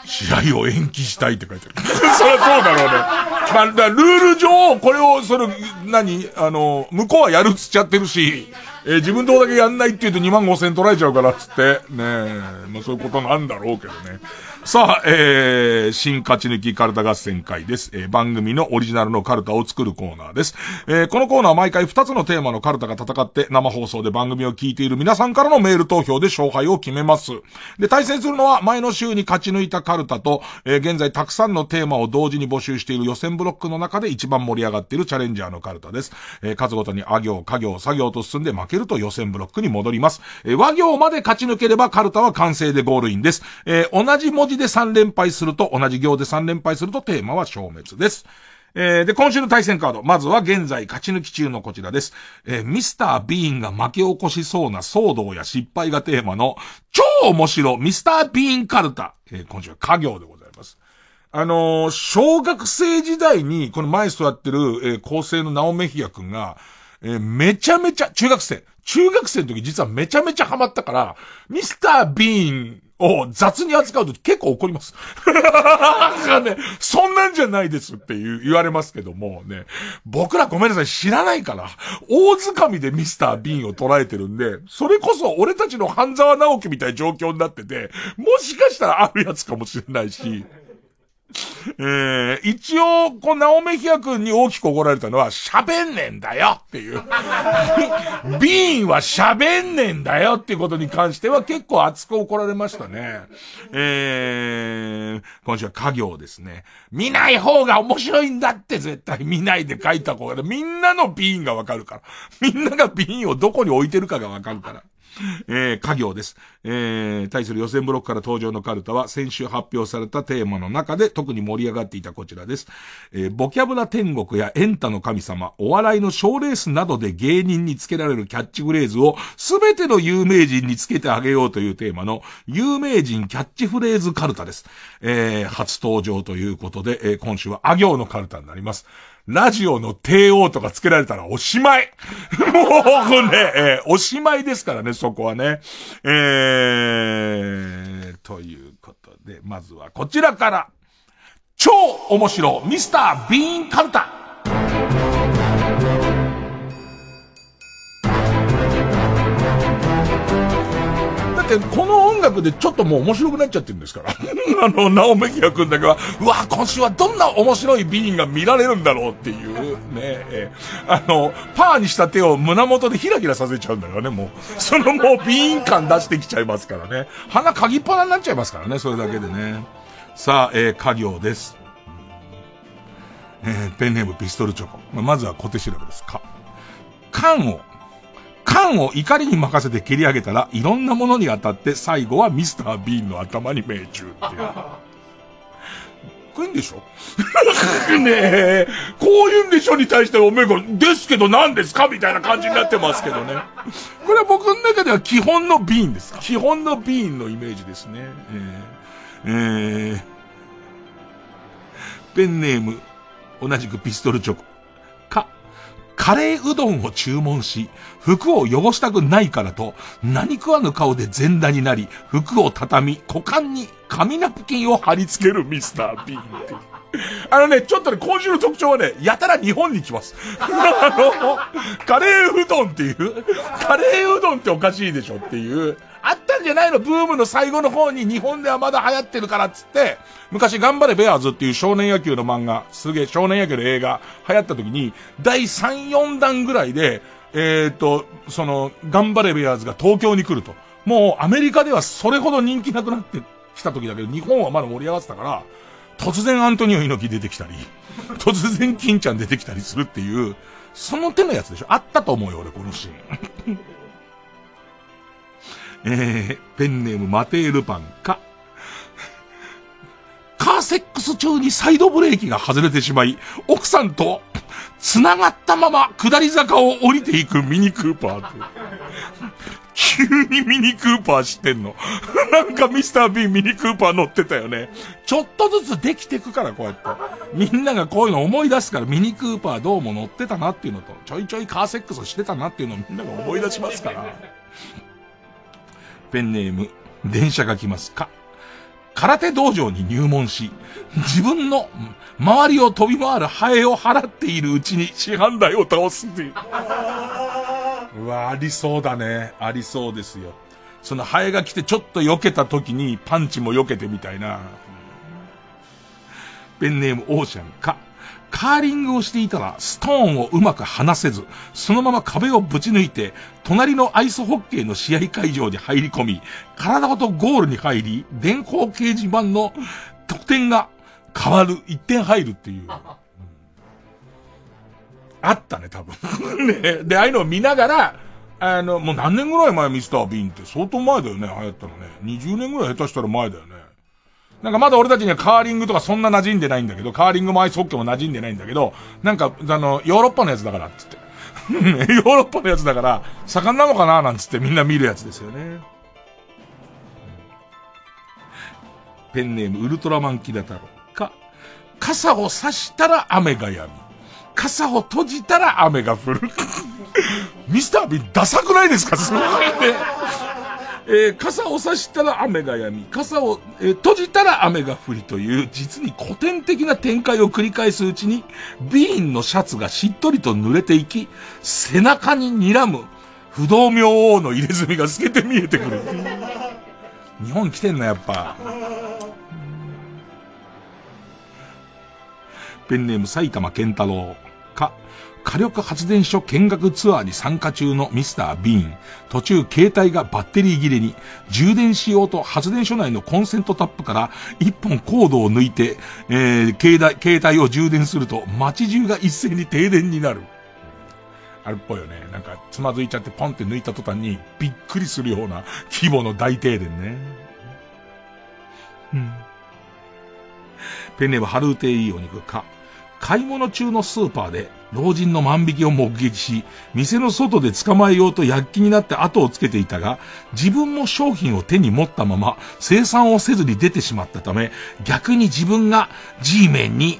試合を延期したいって書いてある。そりゃそうだろうね。まあ、だルール上、これを、その、何？あの、向こうはやるっつっちゃってるし、えー、自分とこだけやんないって言うと2万5千取られちゃうからっつって、ねえ、まあそういうことなんだろうけどね。さあ、えー、新勝ち抜きカルタ合戦会です。えー、番組のオリジナルのカルタを作るコーナーです。えー、このコーナーは毎回2つのテーマのカルタが戦って生放送で番組を聞いている皆さんからのメール投票で勝敗を決めます。で、対戦するのは前の週に勝ち抜いたカルタと、えー、現在たくさんのテーマを同時に募集している予選ブロックの中で一番盛り上がっているチャレンジャーのカルタです。えー、数ごとにあ行、家行、作業と進んで負けると予選ブロックに戻ります。えー、和行まで勝ち抜ければカルタは完成でゴールインです。えー、同じ文字で3連敗すると、同じ行で3連敗するとテーマは消滅です。えー、で、今週の対戦カード。まずは現在勝ち抜き中のこちらです。えー、ミスター・ビーンが巻き起こしそうな騒動や失敗がテーマの超面白ミスター・ビーンカルタ。えー、今週は家業でございます。あのー、小学生時代に、このマイストやってる、えー、構成のナオメヒア君が、えー、めちゃめちゃ、中学生、中学生の時実はめちゃめちゃハマったから、ミスター・ビーンを雑に扱うと結構怒ります。ね、そんなんじゃないですって言言われますけどもね、僕らごめんなさい、知らないから、大掴みでミスター・ビーンを捉えてるんで、それこそ俺たちの半沢直樹みたいな状況になってて、もしかしたらあるやつかもしれないし、えー、一応、こう、ナオメヒア君に大きく怒られたのは、喋んねんだよっていう。ビーンは喋んねんだよっていうことに関しては結構熱く怒られましたね。えー、今週は家業ですね。見ない方が面白いんだって絶対見ないで書いた方が、みんなのビーンがわかるから。みんながビーンをどこに置いてるかがわかるから。えー、家業です。えー、対する予選ブロックから登場のカルタは先週発表されたテーマの中で特に盛り上がっていたこちらです。えー、ボキャブラ天国やエンタの神様、お笑いの賞レースなどで芸人につけられるキャッチフレーズをすべての有名人につけてあげようというテーマの有名人キャッチフレーズカルタです。えー、初登場ということで、えー、今週はあ行のカルタになります。ラジオの帝王とかつけられたらおしまい もうね、えー、おしまいですからね、そこはね。えー、ということで、まずはこちらから。超面白ミスター・ビーン・カルタ。ってこの音楽でちょっともう面白くなっちゃってるんですから。あの、ナオメキア君だけは、うわ、今週はどんな面白いビーンが見られるんだろうっていう、ね、えあの、パーにした手を胸元でヒラヒラさせちゃうんだよね、もう。そのもうビーン感出してきちゃいますからね。鼻鍵っぱなになっちゃいますからね、それだけでね。さあ、えー、家業です。えー、ペンネームピストルチョコ。まずは小手調べです。か。缶を缶を怒りに任せて蹴り上げたら、いろんなものに当たって最後はミスター・ビーンの頭に命中っていう。こういうんでしょ？ねえ、こういうんでしょ？に対しておめえが、ですけど何ですか？みたいな感じになってますけどね。これは僕の中では基本のビーンです。基本のビーンのイメージですね。えー、えー、ペンネーム、同じくピストルチョコ。カレーうどんを注文し、服を汚したくないからと、何食わぬ顔で全裸になり、服を畳み、股間に紙ナプキンを貼り付けるミスター・ビーンって。あのね、ちょっとね、今週の特徴はね、やたら日本に来ます。あの、カレーうどんっていう、カレーうどんっておかしいでしょっていう、あったんじゃないの？ブームの最後の方に日本ではまだ流行ってるからっつって、昔頑張れベアーズっていう少年野球の漫画、すげえ少年野球の映画流行った時に、第3、4弾ぐらいで、えっ、ー、と、その、頑張れベアーズが東京に来ると。もうアメリカではそれほど人気なくなってきた時だけど、日本はまだ盛り上がってたから、突然アントニオ猪木出てきたり、突然金ちゃん出てきたりするっていう、その手のやつでしょ？あったと思うよ、俺、このシーン。えー、ペンネームマテールパンか、カーセックス中にサイドブレーキが外れてしまい、奥さんと繋がったまま下り坂を降りていくミニクーパー急にミニクーパー知ってんの。なんかミスター・ビンミニクーパー乗ってたよね。ちょっとずつできてくから、こうやって。みんながこういうの思い出すから、ミニクーパーどうも乗ってたなっていうのと、ちょいちょいカーセックスしてたなっていうのをみんなが思い出しますから。ペンネーム、電車が来ますか。空手道場に入門し、自分の周りを飛び回るハエを払っているうちに市販台を倒すっていう。うわ、ありそうだね。ありそうですよ。そのハエが来てちょっと避けた時にパンチも避けてみたいな。ペンネームオーシャンか。カーリングをしていたら、ストーンをうまく離せず、そのまま壁をぶち抜いて、隣のアイスホッケーの試合会場に入り込み、体ごとゴールに入り、電光掲示板の得点が変わる、1点入るっていう。あったね、多分。ね。で、ああいうのを見ながら、あの、もう何年ぐらい前ミスター・ビーンって相当前だよね、流行ったのね。20年ぐらい下手したら前だよね。なんかまだ俺たちにはカーリングとかそんな馴染んでないんだけど、カーリングもアイスホッケーも馴染んでないんだけど、なんか、あの、ヨーロッパのやつだからっつって。ヨーロッパのやつだから、盛んなのかななんつってみんな見るやつですよね。ペンネームウルトラマンキダ太郎か、傘を差したら雨が止み。傘を閉じたら雨が降る。ミスタービンダサくないですか？すごいね。えー、傘を差したら雨が止み、傘を、えー、閉じたら雨が降りという、実に古典的な展開を繰り返すうちに、ビーンのシャツがしっとりと濡れていき、背中に睨む、不動明王の入れ墨が透けて見えてくる。日本来てんな、やっぱ。ペンネーム埼玉健太郎。か、火力発電所見学ツアーに参加中のミスター・ビーン。途中携帯がバッテリー切れに、充電しようと発電所内のコンセントタップから一本コードを抜いて、えー、携帯、携帯を充電すると街中が一斉に停電になる。あれっぽいよね。なんか、つまずいちゃってポンって抜いた途端にびっくりするような規模の大停電ね。うん。ペンネームハルーテイいいお肉か。買い物中のスーパーで老人の万引きを目撃し、店の外で捕まえようと躍起になって後をつけていたが、自分も商品を手に持ったまま生産をせずに出てしまったため、逆に自分が G メンに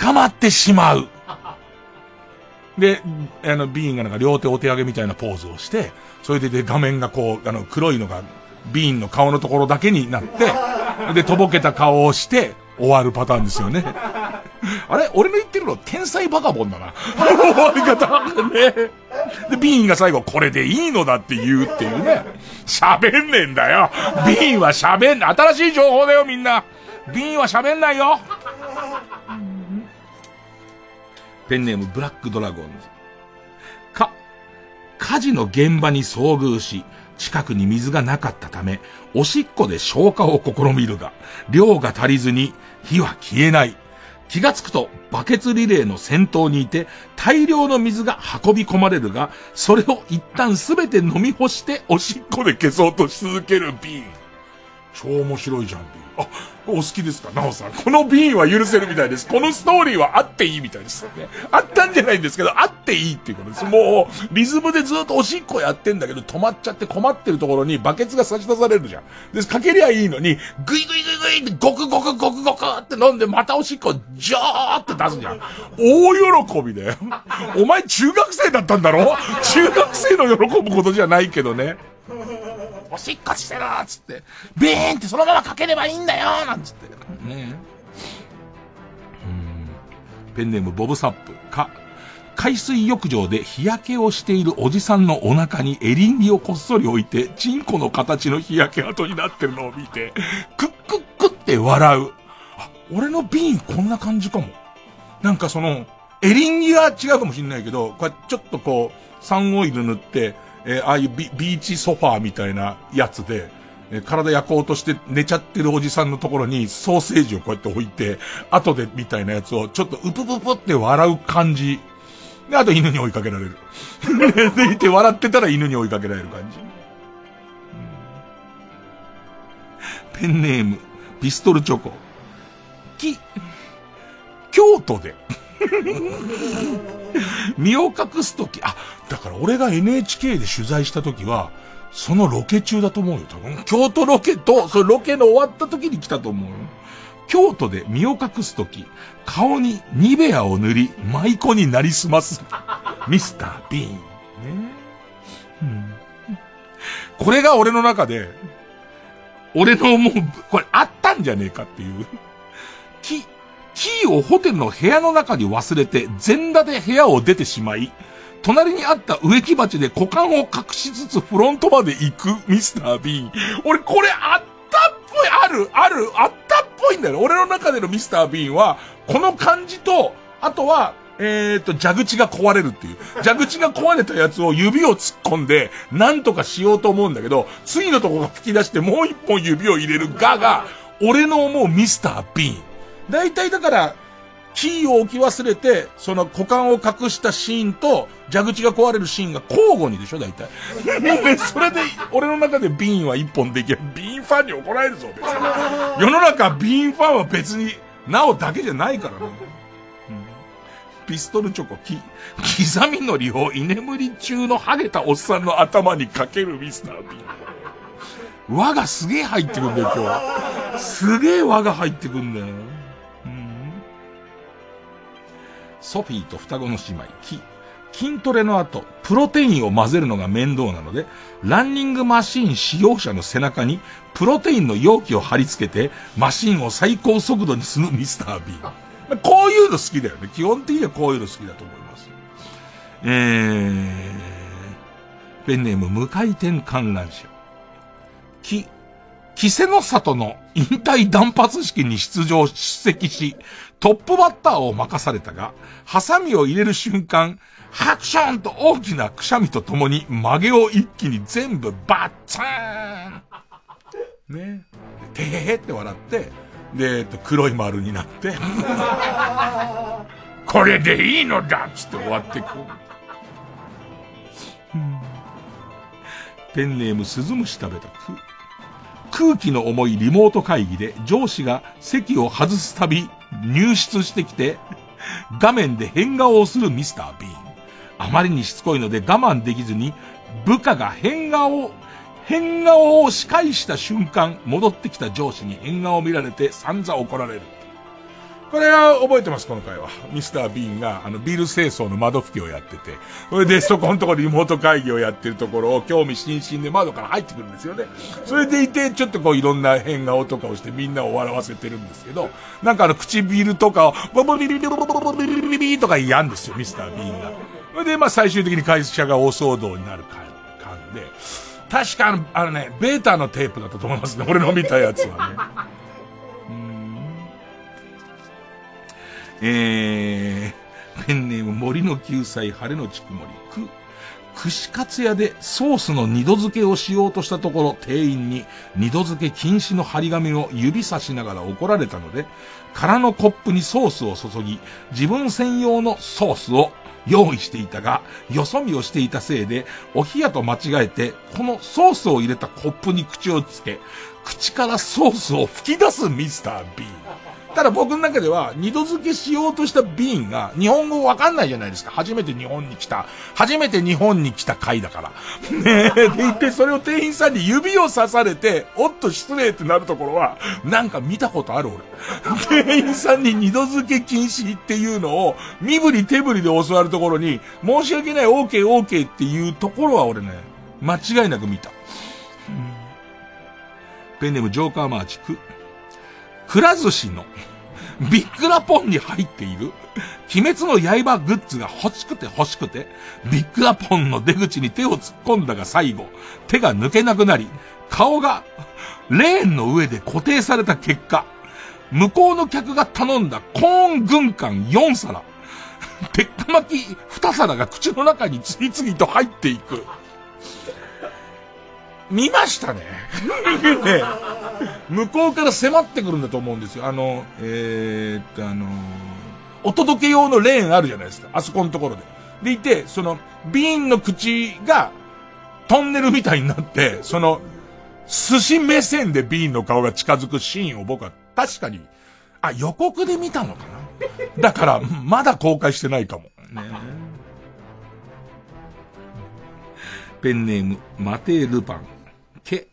捕まってしまう。で、あの、ビーンがなんか両手お手上げみたいなポーズをして、それでで画面がこう、あの、黒いのが、ビーンの顔のところだけになって、で、とぼけた顔をして、終わるパターンですよね。あれ俺の言ってるの天才バカボンだな。終わり方。ね。で、ビーンが最後これでいいのだって言うっていうね。喋んねえんだよ。ビーンは喋ん、新しい情報だよみんな。ビーンは喋んないよ。ペンネームブラックドラゴンズ。か、火事の現場に遭遇し、近くに水がなかったため、おしっこで消火を試みるが、量が足りずに火は消えない。気がつくとバケツリレーの先頭にいて大量の水が運び込まれるが、それを一旦すべて飲み干しておしっこで消そうとし続けるビーン。超面白いじゃん、ビーン。あ、お好きですか？なおさん。このビーンは許せるみたいです。このストーリーはあっていいみたいですよね。あったんじゃないんですけど、あっていいっていうことです。もう、リズムでずっとおしっこやってんだけど、止まっちゃって困ってるところにバケツが差し出されるじゃん。で、かけりゃいいのに、グイグイグイグイってゴクゴクゴクゴクって飲んで、またおしっこジョーって出すじゃん。大喜びだよ。お前中学生だったんだろ？中学生の喜ぶことじゃないけどね。おしっこしてるっつって、ビーンってそのままかければいいんだよつって。ねうん。ペンネームボブサップか、海水浴場で日焼けをしているおじさんのお腹にエリンギをこっそり置いて、チンコの形の日焼け跡になってるのを見て、クックックって笑う。あ、俺のビーンこんな感じかも。なんかその、エリンギは違うかもしんないけど、これちょっとこう、サンオイル塗って、えー、ああいうビビーチソファーみたいなやつで、えー、体焼こうとして寝ちゃってるおじさんのところにソーセージをこうやって置いて、後でみたいなやつをちょっとうぷぷぷって笑う感じ。で、あと犬に追いかけられる。でいて笑ってたら犬に追いかけられる感じ。ペンネーム、ピストルチョコ。き、京都で。身を隠すとき、あ、だから俺が NHK で取材したときは、そのロケ中だと思うよ、多分。京都ロケと、そのロケの終わった時に来たと思うよ。京都で身を隠す時、顔にニベアを塗り、舞妓になりすます。ミスター・ビーン。ねうん、これが俺の中で、俺のもう、これあったんじゃねえかっていう。キ、キーをホテルの部屋の中に忘れて、全裸で部屋を出てしまい、隣にあった植木鉢で股間を隠しつつフロントまで行くミスター・ビーン。俺これあったっぽい、ある、ある、あったっぽいんだよ。俺の中でのミスター・ビーンは、この感じと、あとは、えー、っと、蛇口が壊れるっていう。蛇口が壊れたやつを指を突っ込んで、なんとかしようと思うんだけど、次のとこが吹き出してもう一本指を入れるガが、俺の思うミスター・ビーン。大体だから、キーを置き忘れて、その股間を隠したシーンと、蛇口が壊れるシーンが交互にでしょ、大体。もうねそれで、俺の中でビーンは一本できる。ビーンファンに怒られるぞ、別に。世の中、ビーンファンは別に、なおだけじゃないからね。ピストルチョコ、き、刻みのりを居眠り中のハゲたおっさんの頭にかけるミスター・ビーン。輪がすげえ入ってくんだよ、今日。すげえ輪が入ってくんだよ。ソフィーと双子の姉妹、キ。筋トレの後、プロテインを混ぜるのが面倒なので、ランニングマシン使用者の背中に、プロテインの容器を貼り付けて、マシンを最高速度にするミスター B。こういうの好きだよね。基本的にはこういうの好きだと思います。えー、ペンネーム無回転観覧車。き、キセノ里の引退断髪式に出場、出席し、トップバッターを任されたが、ハサミを入れる瞬間、ハクションと大きなくしゃみとともに曲げを一気に全部バッツーンね。てへへって笑って、で、えっと、黒い丸になって これでいいのだっつって終わってく。ペンネーム鈴虫食べたく。空気の重いリモート会議で上司が席を外すたび入室してきて、画面で変顔をするミスター・ビーン。あまりにしつこいので我慢できずに、部下が変顔を変顔を司会した瞬間、戻ってきた上司に変顔を見られて散々怒られる。これは覚えてます、この回は。ミスター・ビーンが、あの、ビル清掃の窓拭きをやってて、それでそこのところリモート会議をやってるところを興味津々で窓から入ってくるんですよね。それでいて、ちょっとこういろんな変顔とかをしてみんなを笑わせてるんですけど、なんかあの、唇とかを、ボボビビビボボボビビビビビとかやんですよ、ミスター・ビーンが。それで、まあ最終的に会社が大騒動になる感で、確かあの、あのね、ベータのテープだったと思いますね、俺の見たやつはね。えー、ペンネーム森の救済晴れのちくもり、く、串カツ屋でソースの二度漬けをしようとしたところ、店員に二度漬け禁止の張り紙を指さしながら怒られたので、空のコップにソースを注ぎ、自分専用のソースを用意していたが、よそ見をしていたせいで、お冷やと間違えて、このソースを入れたコップに口をつけ、口からソースを吹き出すミスター B。ただ僕の中では、二度漬けしようとしたビーンが、日本語わかんないじゃないですか。初めて日本に来た。初めて日本に来た回だから。ねえ、で言って、それを店員さんに指を刺されて、おっと失礼ってなるところは、なんか見たことある俺。店員さんに二度漬け禁止っていうのを、身振り手振りで教わるところに、申し訳ない、OK、OK っていうところは俺ね、間違いなく見た。ペンネームジョーカーマーチク。くら寿司のビッグラポンに入っている鬼滅の刃グッズが欲しくて欲しくて、ビッグラポンの出口に手を突っ込んだが最後、手が抜けなくなり、顔がレーンの上で固定された結果、向こうの客が頼んだコーン軍艦4皿、鉄火巻き2皿が口の中に次々と入っていく。見ましたね。ね向こうから迫ってくるんだと思うんですよ。あの、えー、っと、あのお届け用のレーンあるじゃないですか。あそこのところで。でいて、その、瓶の口が、トンネルみたいになって、その、寿司目線で瓶の顔が近づくシーンを僕は確かに、あ、予告で見たのかなだから、まだ公開してないかも。ねペンネーム、マテー・ルパン。け、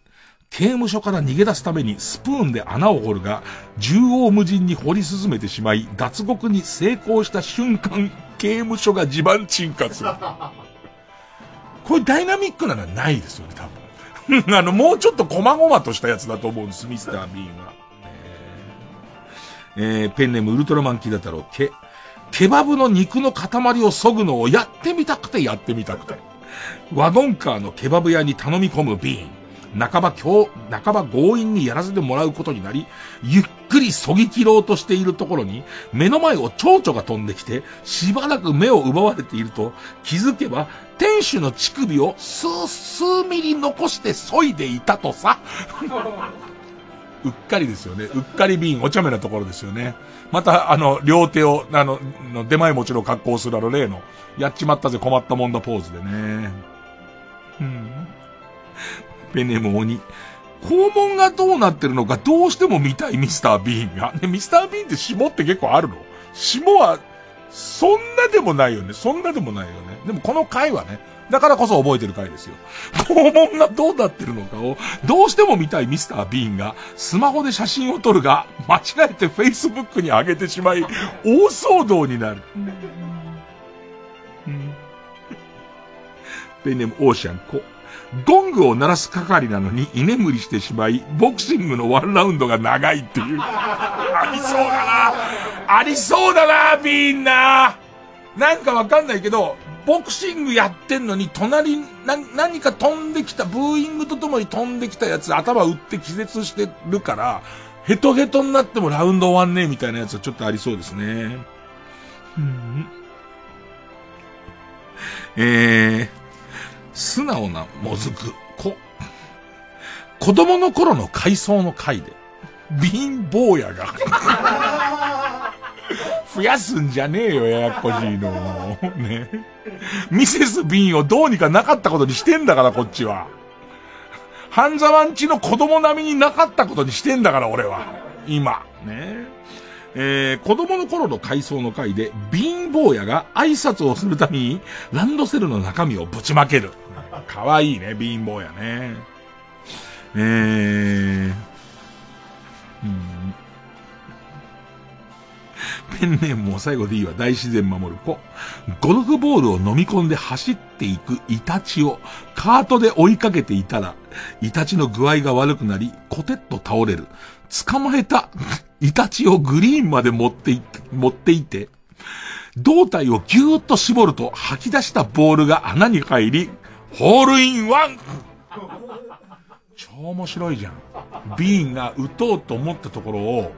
刑務所から逃げ出すためにスプーンで穴を掘るが、縦横無尽に掘り進めてしまい、脱獄に成功した瞬間、刑務所が地盤沈下する。これダイナミックなのはないですよね、多分。あの、もうちょっと細々としたやつだと思うんです、ミスター・ビーンは。えー、ペンネームウルトラマンキダ太郎、ケ、ケバブの肉の塊を削ぐのをやってみたくてやってみたくて。ワゴンカーのケバブ屋に頼み込むビーン。半ば今日、半ば強引にやらせてもらうことになり、ゆっくりそぎ切ろうとしているところに、目の前を蝶々が飛んできて、しばらく目を奪われていると、気づけば、店主の乳首を数、数ミリ残して削いでいたとさ。うっかりですよね。うっかりビーン、お茶目なところですよね。また、あの、両手を、あの、の出前持ちの格好をするあの例の、やっちまったぜ困ったもんだポーズでね。うん。ペネモ鬼。肛門がどうなってるのかどうしても見たいミスター・ビーンが。ね、ミスター・ビーンって霜って結構あるの？霜は、そんなでもないよね。そんなでもないよね。でもこの回はね、だからこそ覚えてる回ですよ。肛門がどうなってるのかを、どうしても見たいミスター・ビーンが、スマホで写真を撮るが、間違えて Facebook に上げてしまい、大騒動になる。ペンネームオーシャンコ。ゴングを鳴らす係なのに居眠りしてしまい、ボクシングのワンラウンドが長いっていう。ありそうだなありそうだなビーンななんかわかんないけど、ボクシングやってんのに、隣、な、何か飛んできた、ブーイングとともに飛んできたやつ、頭打って気絶してるから、ヘトヘトになってもラウンド終わんねえみたいなやつはちょっとありそうですね。うん、えー、素直なもずく、こ、子供の頃の回想の回で、貧乏屋が 増やすんじゃねえよ、ややこしいの。ね。ミセス・ビンをどうにかなかったことにしてんだから、こっちは。半沢んちの子供並みになかったことにしてんだから、俺は。今。ね。えー、子供の頃の回想の回で、貧乏屋が挨拶をするために、ランドセルの中身をぶちまける。かわいいね、貧乏屋ね。えー、うん。ペンネームも最後でいいわ。大自然守る子。ゴルフボールを飲み込んで走っていくイタチをカートで追いかけていたら、イタチの具合が悪くなり、コテッと倒れる。捕まえた イタチをグリーンまで持ってい、持っていて、胴体をぎゅーっと絞ると吐き出したボールが穴に入り、ホールインワン超面白いじゃん。ビーンが打とうと思ったところを、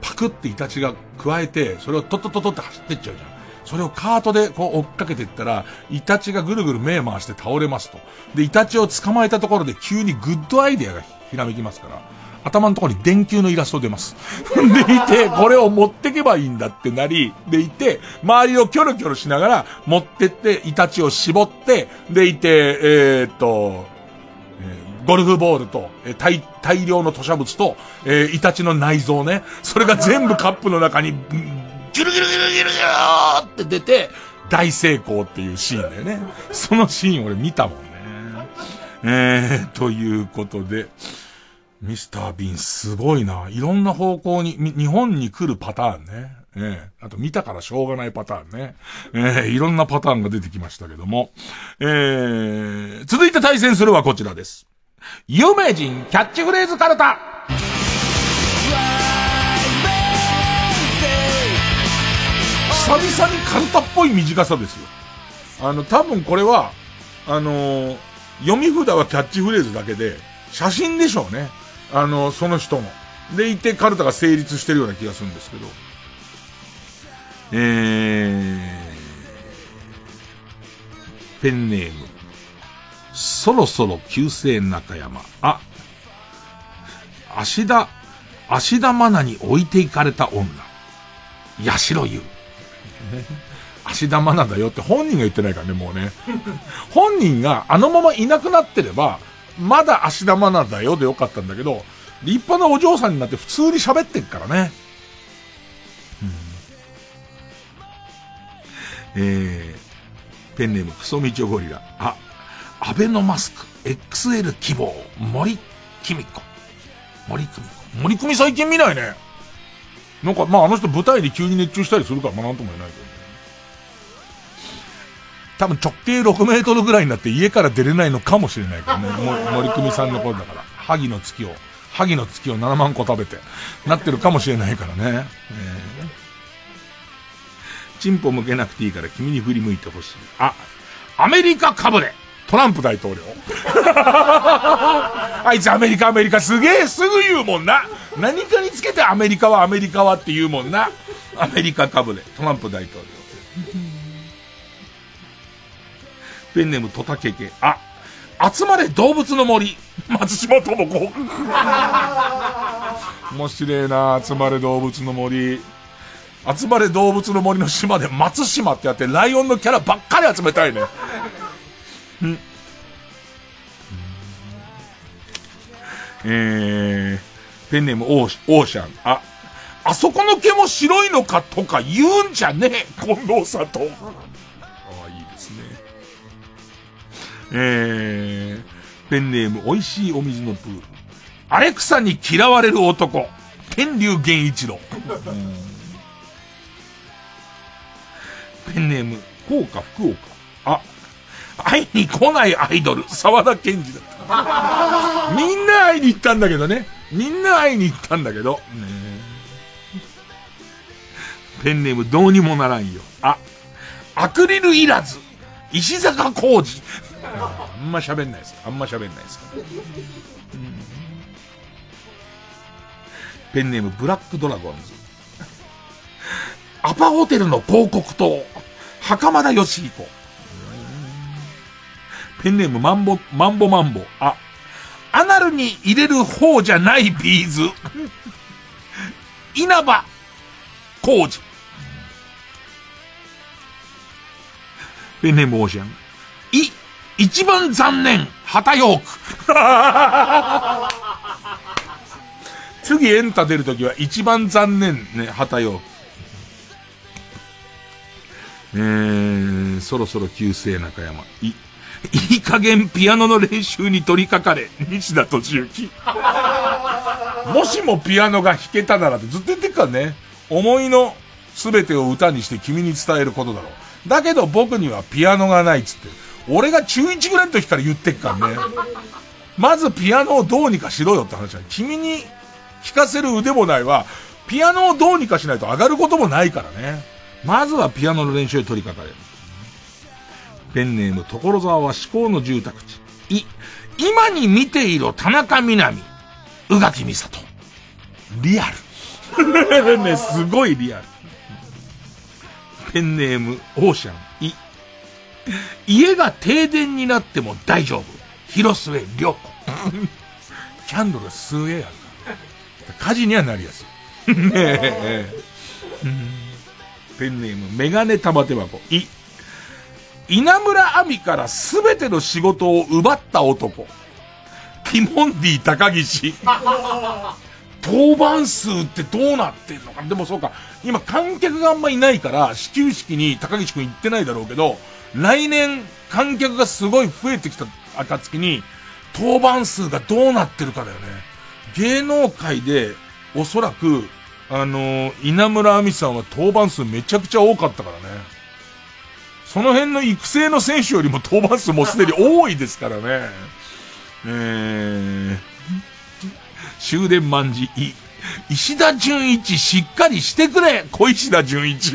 パクってイタチが加えて、それをトトトトって走ってっちゃうじゃん。それをカートでこう追っかけていったら、イタチがぐるぐる目回して倒れますと。で、イタチを捕まえたところで急にグッドアイデアがひらめきますから、頭のところに電球のイラスト出ます。でいて、これを持ってけばいいんだってなり、でいて、周りをキョロキョロしながら持ってって、イタチを絞って、でいて、えー、っと、ゴルフボールと、え大、大量の吐砂物と、えー、イタチの内臓ね。それが全部カップの中に、ギュルギュルギュルギュルギュルって出て、大成功っていうシーンだよね。そのシーン俺見たもんね。えー、ということで、ミスター・ビンすごいな。いろんな方向に、日本に来るパターンね。ええあと見たからしょうがないパターンね。ええいろんなパターンが出てきましたけども。えー、続いて対戦するはこちらです。有名人キャッチフレーズカルタ久々にカルタっぽい短さですよ。あの、多分これは、あの、読み札はキャッチフレーズだけで、写真でしょうね。あのー、その人の。でいてカルタが成立してるような気がするんですけど。えー、ペンネーム、そろそろ旧姓中山。あ、芦田、芦田愛菜に置いていかれた女。八代優。芦田愛菜だよって本人が言ってないからね、もうね。本人があのままいなくなってれば、まだ芦田愛菜だよでよかったんだけど、立派なお嬢さんになって普通に喋ってっからね。うん、えー、ペンネームクソミチョゴリラ。あ、アベノマスク、XL 希望、森キミコ。森久美子。森久美最近見ないね。なんか、まああの人舞台で急に熱中したりするから、まあなんとも言えないけど。多分直径6メートルぐらいになって家から出れないのかもしれないからね。森久美さんの頃だから。萩の月を、萩の月を7万個食べて、なってるかもしれないからね。えー、チンポ向けなくていいから君に振り向いてほしい。あ、アメリカかぶれトランプ大統領。あいつアメリカアメリカすげえすぐ言うもんな。何かにつけてアメリカはアメリカはって言うもんな。アメリカかぶれ。トランプ大統領。ペンネームトタケケ。あ、集まれ動物の森。松島智子。面白いな集まれ動物の森。集まれ動物の森の島で松島ってやってライオンのキャラばっかり集めたいね。ん。えー、ペンネームオーオーシャン。あ、あそこの毛も白いのかとか言うんじゃねえ近藤さと。えー、ペンネーム美味しいお水のプール。アレクサに嫌われる男。天竜源一郎。ペンネーム、福岡福岡。あ、会いに来ないアイドル、沢田健二だった。みんな会いに行ったんだけどね。みんな会いに行ったんだけど。ペンネームどうにもならんよ。あ、アクリルいらず、石坂浩二。あんま喋んないです。あんま喋んないです。ペンネームブラックドラゴンズ。アパホテルの広告塔、袴田義彦。ペンネームマンボ、マンボマンボ。あ、アナルに入れる方じゃないビーズ。稲葉浩二。ペンネームオーシャン。い、一番残念、旗ヨーク。次エンタ出るときは一番残念ね、旗ヨーク。えー、そろそろ旧姓中山。い、いい加減ピアノの練習に取り掛かれ、西田敏行。もしもピアノが弾けたならってずっと言ってっからね。思いの全てを歌にして君に伝えることだろう。だけど僕にはピアノがないっつって。俺が中1ぐらいの時から言ってっからね。まずピアノをどうにかしろよって話は。君に弾かせる腕もないわ。ピアノをどうにかしないと上がることもないからね。まずはピアノの練習に取り掛かれる。ペンネーム、所沢は至高の住宅地。い、今に見ていろ田中みなみ、宇垣美里。リアル。ね、すごいリアル。ペンネーム、オーシャン。い、家が停電になっても大丈夫。広末涼子。キャンドル数えある。火事にはなりやすい。ねえ。ペンネーム、メガネ玉手箱。い、稲村亜美から全ての仕事を奪った男。ティモンディ高岸。当番数ってどうなってんのかでもそうか、今観客があんまいないから、始球式に高岸くん行ってないだろうけど、来年観客がすごい増えてきた暁に、当番数がどうなってるかだよね。芸能界で、おそらく、あのー、稲村亜美さんは当番数めちゃくちゃ多かったからね。その辺の育成の選手よりも登板数もすでに多いですからね。えー、終電万事、い、石田純一しっかりしてくれ小石田純一。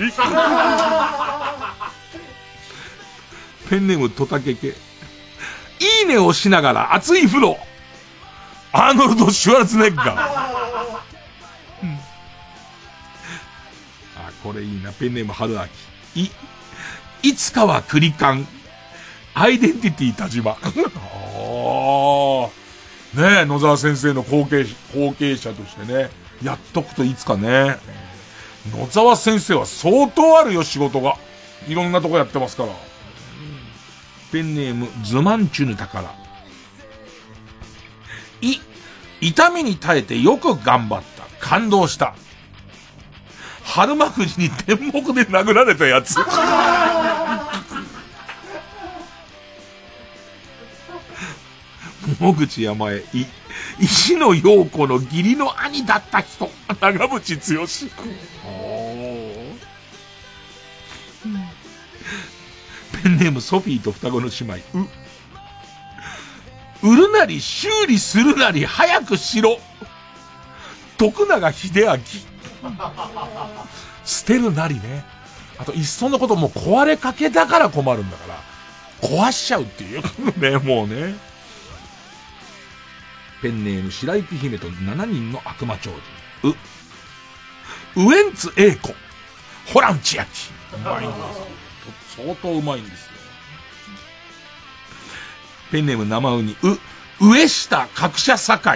ペンネームトタケケ。いいねをしながら熱い風呂。アーノルド・シュワルツネッガー。あ、これいいな。ペンネーム春秋。い、いつかはクリカン。アイデンティティ田島。ああ。ねえ、野沢先生の後継、後継者としてね、やっとくといつかね。野沢先生は相当あるよ、仕事が。いろんなとこやってますから。ペンネーム、ズマンチュヌ宝。い、痛みに耐えてよく頑張った。感動した。春馬くじに天目で殴られたやつ。野口山へ、い、石野陽子の義理の兄だった人。長渕剛。ンネームソフィーと双子の姉妹。う、売るなり修理するなり早くしろ。徳永秀明。捨てるなりね。あと、いっそのこともう壊れかけだから困るんだから、壊しちゃうっていうね、もうね。ペンネーム白雪姫と7人の悪魔超人。う、ウエンツ英子。ホラン千秋。うまいんです。相当うまいんですよ。ペンネーム生ウニ。う、上下各社境。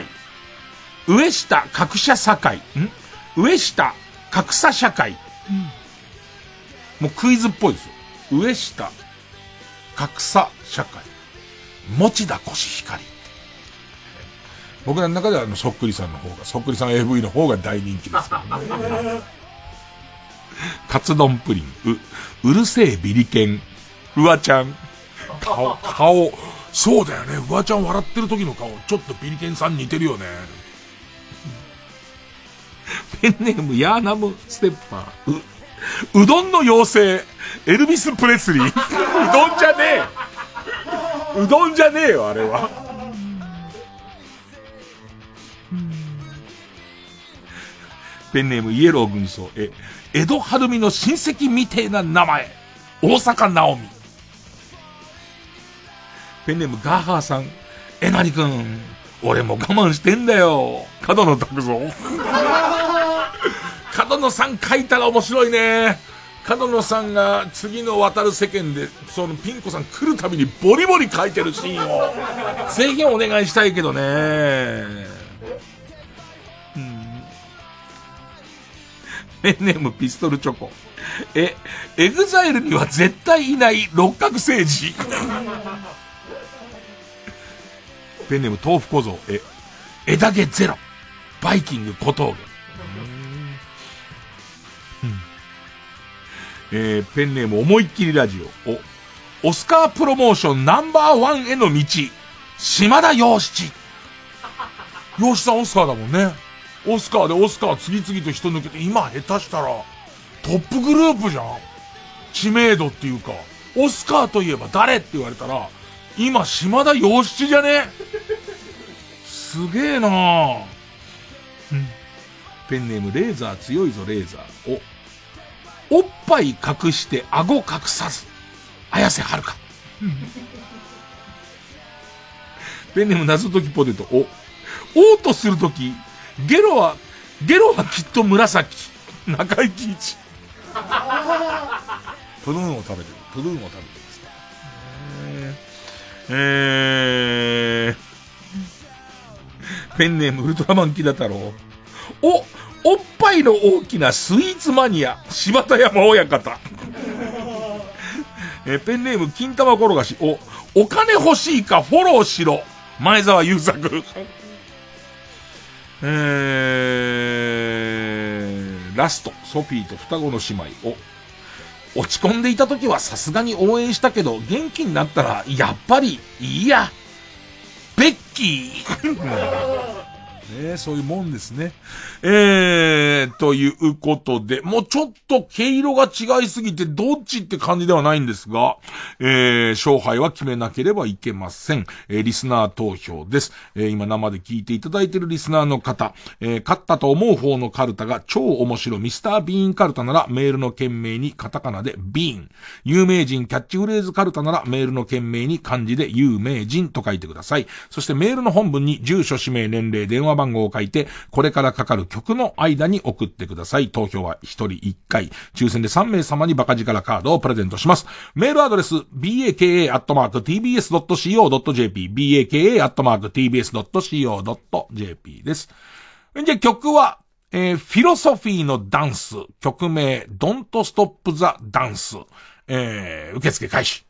上下各社境。ん？上下格差社会。もうクイズっぽいですよ。上下格差社会。持田コシヒカリ。僕らの中ではあの、そっくりさんの方が、そっくりさん AV の方が大人気ですけどね。カツ丼プリン、う、うるせえビリケン、フワちゃん、顔、顔、そうだよね、フワちゃん笑ってる時の顔、ちょっとビリケンさん似てるよね。ペンネームヤーナムステッパー、う、うどんの妖精、エルビス・プレスリー。うどんじゃねえうどんじゃねえよ、あれは。ペンネームイエロー軍曹、え、江戸晴美の親戚みてえな名前、大阪直美。ペンネームガーハーさん、えなりくん、俺も我慢してんだよ。角野拓造。角野さん書いたら面白いね。角野さんが次の渡る世間で、そのピン子さん来るたびにボリボリ書いてるシーンを、ぜひお願いしたいけどね。ペンネームピストルチョコ。え、エグザイルには絶対いない六角精児。ペンネーム豆腐小僧。え、枝毛ゼロ。バイキング小峠。えー、ペンネーム思いっきりラジオ。お、オスカープロモーションナンバーワンへの道。島田洋七。洋七さんオスカーだもんね。オスカーでオスカー次々と人抜けて、今下手したら、トップグループじゃん知名度っていうか、オスカーといえば誰って言われたら、今島田洋七じゃね？すげえなぁ。ペンネームレーザー強いぞレーザー。お、おっぱい隠して顎隠さず。綾瀬はるか。ペンネーム謎解きポテト。お、おうとするとき、ゲロは、ゲロはきっと紫。中井貴一。プルーンを食べてる。プルーンを食べてますか。えー、ペンネームウルトラマンキダ太郎。お、おっぱいの大きなスイーツマニア、柴田山親方。えペンネーム金玉転がし。お、お金欲しいかフォローしろ。前澤友作。えー、ラスト、ソフィーと双子の姉妹を、落ち込んでいた時はさすがに応援したけど、元気になったら、やっぱり、いいや、ベッキー。ねそういうもんですね。えー、ということで、もうちょっと毛色が違いすぎてどっちって感じではないんですが、えー、勝敗は決めなければいけません。えー、リスナー投票です。えー、今生で聞いていただいているリスナーの方、えー、勝ったと思う方のカルタが超面白いミスタービーンカルタならメールの件名にカタカナでビーン。有名人キャッチフレーズカルタならメールの件名に漢字で有名人と書いてください。そしてメールの本文に住所、氏名、年齢、電話番号を書いて、これからかかる曲の間に送ってください。投票は1人1回。抽選で3名様にバカ力カードをプレゼントします。メールアドレス、baka.tbs.co.jp、baka.tbs.co.jp です。じゃ曲は、えー、フィロソフィーのダンス、曲名、Don't Stop the Dance、えー、受付開始。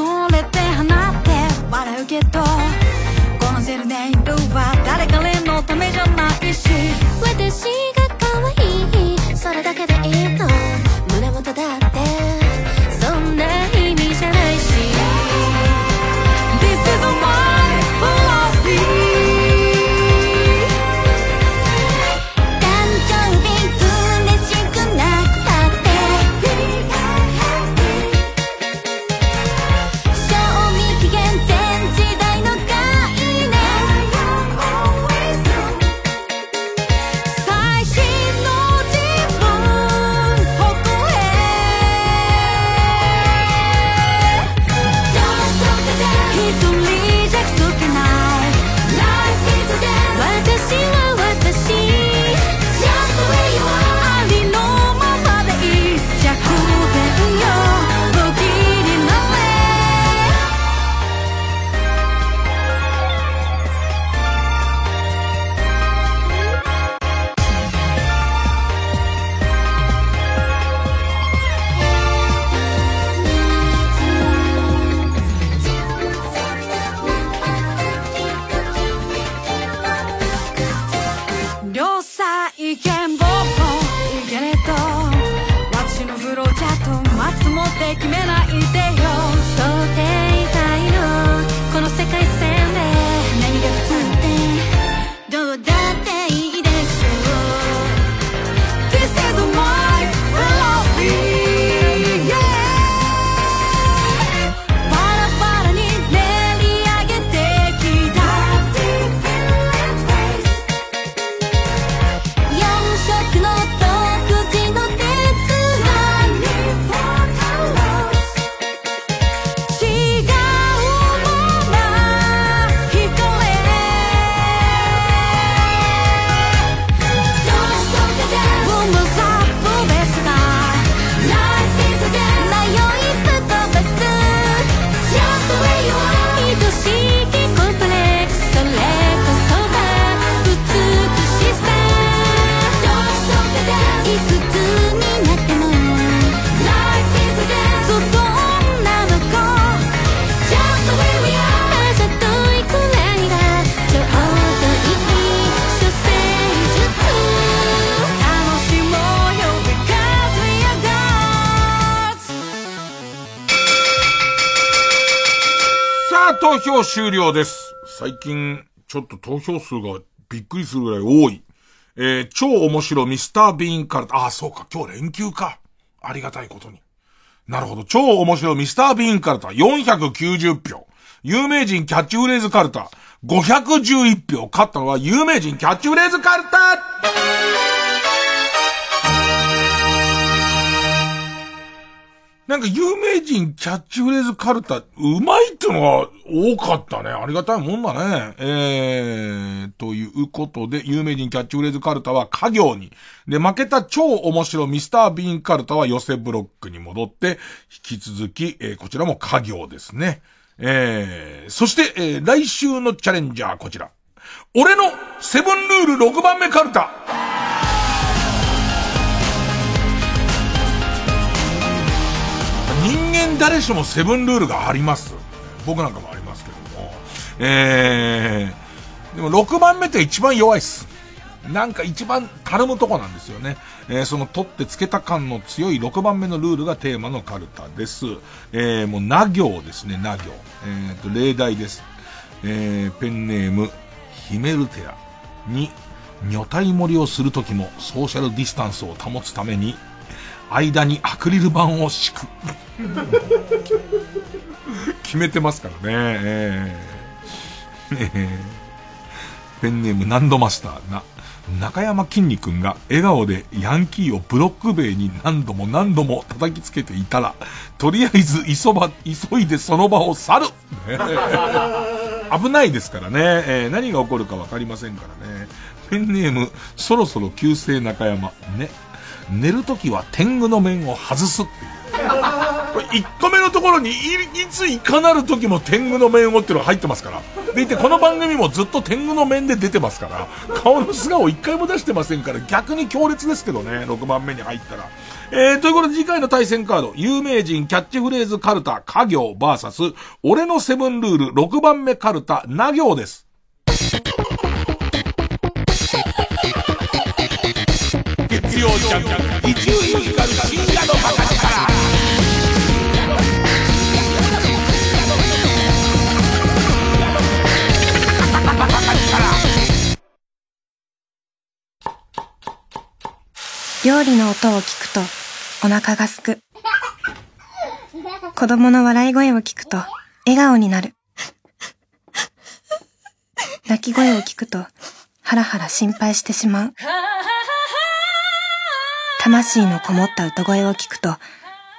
れ放って笑うけどこのゼロで色は終了です。最近、ちょっと投票数がびっくりするぐらい多い。えー、超面白ミスター・ビーンカルタ。ああ、そうか、今日連休か。ありがたいことに。なるほど。超面白ミスター・ビーンカルタ。490票。有名人キャッチフレーズカルタ。511票。勝ったのは有名人キャッチフレーズカルタなんか有名人キャッチフレーズカルタ、うまいってのが多かったね。ありがたいもんだね。えー、ということで、有名人キャッチフレーズカルタは家業に。で、負けた超面白ミスター・ビーンカルタは寄せブロックに戻って、引き続き、えー、こちらも家業ですね。えー、そして、えー、来週のチャレンジャーこちら。俺のセブンルール6番目カルタ。誰しもセブンルールがあります。僕なんかもありますけども。えー、でも6番目って一番弱いっす。なんか一番たるむとこなんですよね。えー、その取ってつけた感の強い6番目のルールがテーマのカルタです。えー、もう、な行ですね、な行。えー、と、例題です。えー、ペンネーム、ヒメルテラに、女体盛りをするときもソーシャルディスタンスを保つために、間にアクリル板を敷く。決めてますからね。えーえーペンネームナンドマスターな。中山きんに君が笑顔でヤンキーをブロック塀に何度も何度も叩きつけていたら、とりあえず急ば、急いでその場を去る、ね 危ないですからね、えー何が起こるかわかりませんからね。ペンネーム、そろそろ旧姓中山。ね。寝るときは天狗の面を外すっていう。これ1個目のところにい、いついかなる時も天狗の面をっていうのが入ってますから。でいて、この番組もずっと天狗の面で出てますから、顔の素顔1回も出してませんから、逆に強烈ですけどね、6番目に入ったら。えー、ということで次回の対戦カード、有名人キャッチフレーズカルタ、家業 VS、俺のセブンルール6番目カルタ、な行です。曜ジャンク、一流ミュージカル深夜のバカ力。料理の音を聞くとお腹がすく。子供の笑い声を聞くと笑顔になる。泣き声を聞くとハラハラ心配してしまう。魂のこもった歌声を聞くと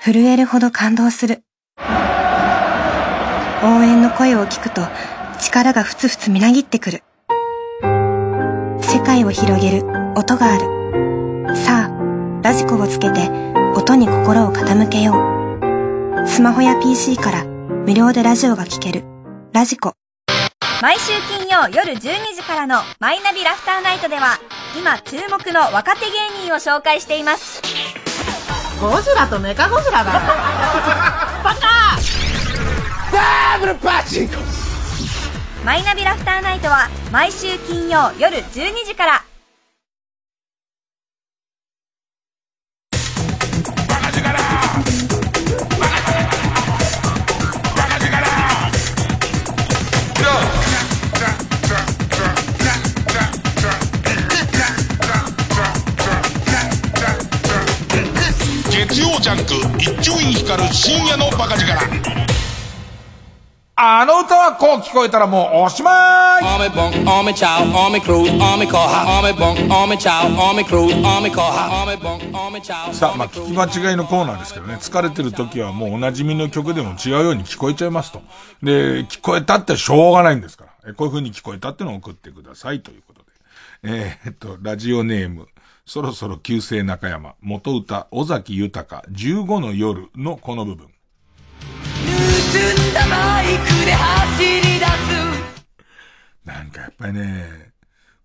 震えるほど感動する。応援の声を聞くと力がふつふつみなぎってくる。世界を広げる音がある。さあ、ラジコをつけて音に心を傾けよう。スマホや PC から無料でラジオが聴ける。ラジコ。毎週金曜夜12時からのマイナビラフターナイトでは今注目の若手芸人を紹介しています。ゴジラとメカゴジラだ。よ バカ！ダブルパチンコマイナビラフターナイトは毎週金曜夜12時から月曜ジャンク一丁院光る深夜のバカ力あの歌はこう聞こえたらもうおしまい Army bunk, army chow, army cruise, army car, army bunk, army chow, army cruise, army car, army bunk, army chow. さあ、まあ、聞き間違いのコーナーですけどね、疲れてる時はもうお馴染みの曲でも違うように聞こえちゃいますと。で、聞こえたってしょうがないんですから。えこういう風に聞こえたってのを送ってくださいということで。えーっと、ラジオネーム、そろそろ旧姓中山、元歌、尾崎豊、15の夜のこの部分。盗んだバイクで走り出すなんかやっぱりね、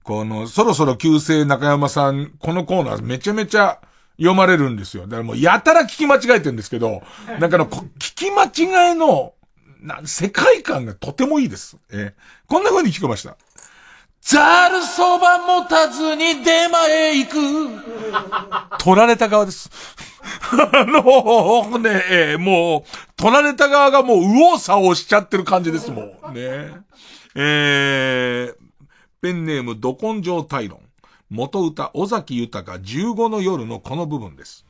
この、そろそろ旧姓中山さん、このコーナーめちゃめちゃ読まれるんですよ。だからもうやたら聞き間違えてるんですけど、なんかあの、こ聞き間違いの、な世界観がとてもいいです。えーこんな風に聞こえました。ざるそば持たずに出前行く。取られた側です。あのね、えもう、取られた側がもう右往左往しちゃってる感じですもん。ね。えー、ペンネームど根性大論。元歌、尾崎豊15の夜のこの部分です。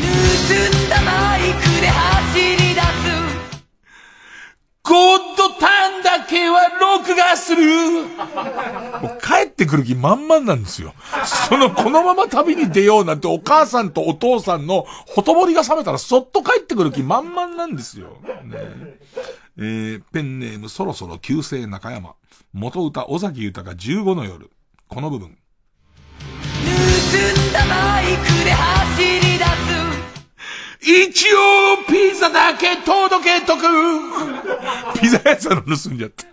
盗んだマイクで走り出すゴッドタンだけは録画するもう帰ってくる気満々なんですよ。その、このまま旅に出ようなんてお母さんとお父さんのほとぼりが冷めたらそっと帰ってくる気満々なんですよ。ねえー、ペンネームそろそろ旧姓中山。元歌尾崎豊15の夜。この部分。盗んだマイクで走り出す一応、ピザだけ届けとくピザ屋さんの盗んじゃって。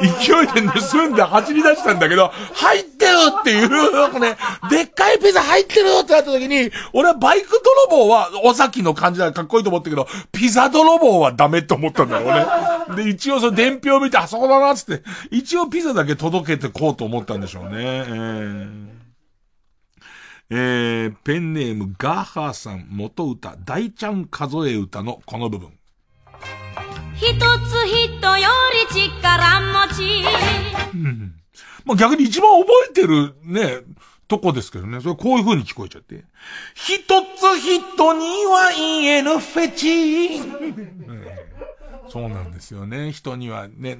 勢いで盗んで走り出したんだけど、入ってるっていう、ね、でっかいピザ入ってるってなった時に、俺はバイク泥棒は、お先の感じだかっこいいと思ったけど、ピザ泥棒はダメって思ったんだよね。で、一応その伝票見て、あそこだなっつって、一応ピザだけ届けてこうと思ったんでしょうね。えーえー、ペンネームガーハーさん元歌大ちゃん数え歌のこの部分。一つ人より力持ち。うん。まあ、逆に一番覚えてるね、とこですけどね。それこういう風に聞こえちゃって。一つ人には言えぬフェチ。そうなんですよね。人にはね、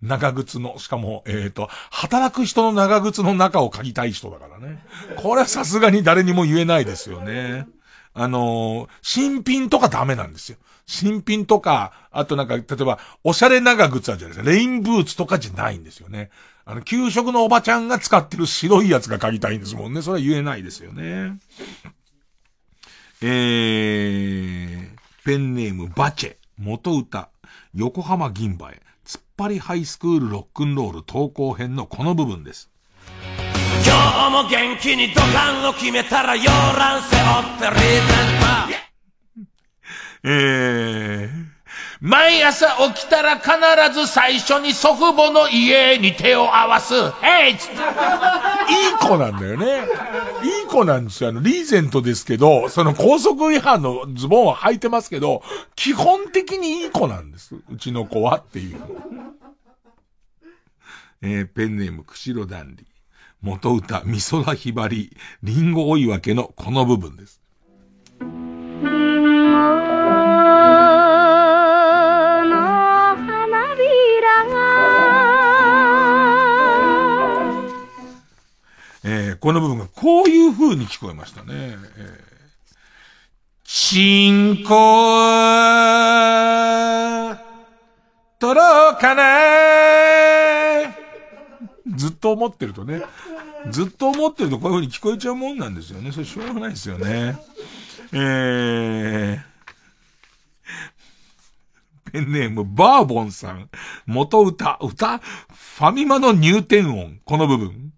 長靴の、しかも、えっ、ー、と、働く人の長靴の中を嗅ぎたい人だからね。これはさすがに誰にも言えないですよね。あのー、新品とかダメなんですよ。新品とか、あとなんか、例えば、おしゃれ長靴あるじゃないですか。レインブーツとかじゃないんですよね。あの、給食のおばちゃんが使ってる白いやつが嗅ぎたいんですもんね。それは言えないですよね。えー、ペンネームバチェ、元歌、横浜銀馬へ。ぱりハイスクールロックンロール投稿編のこの部分です。今日も元気に土管を決めたら、洋蘭背負ってリーゼンパー。えー、毎朝起きたら必ず最初に祖父母の家に手を合わす。へいいい子なんだよね。いい子なんですよ。あの、リーゼントですけど、その高速違反のズボンは履いてますけど、基本的にいい子なんです。うちの子はっていう。えー、ペンネーム、釧路ダンディ。元歌、美空ひばり、リンゴ追い分けのこの部分です。えー、この部分がこういう風に聞こえましたね。えー、チンコとろかなずっと思ってるとね、ずっと思ってるとこういう風に聞こえちゃうもんなんですよね。それしょうがないですよね。えー、ペンネームバーボンさん。元歌、歌？ファミマの入店音。この部分。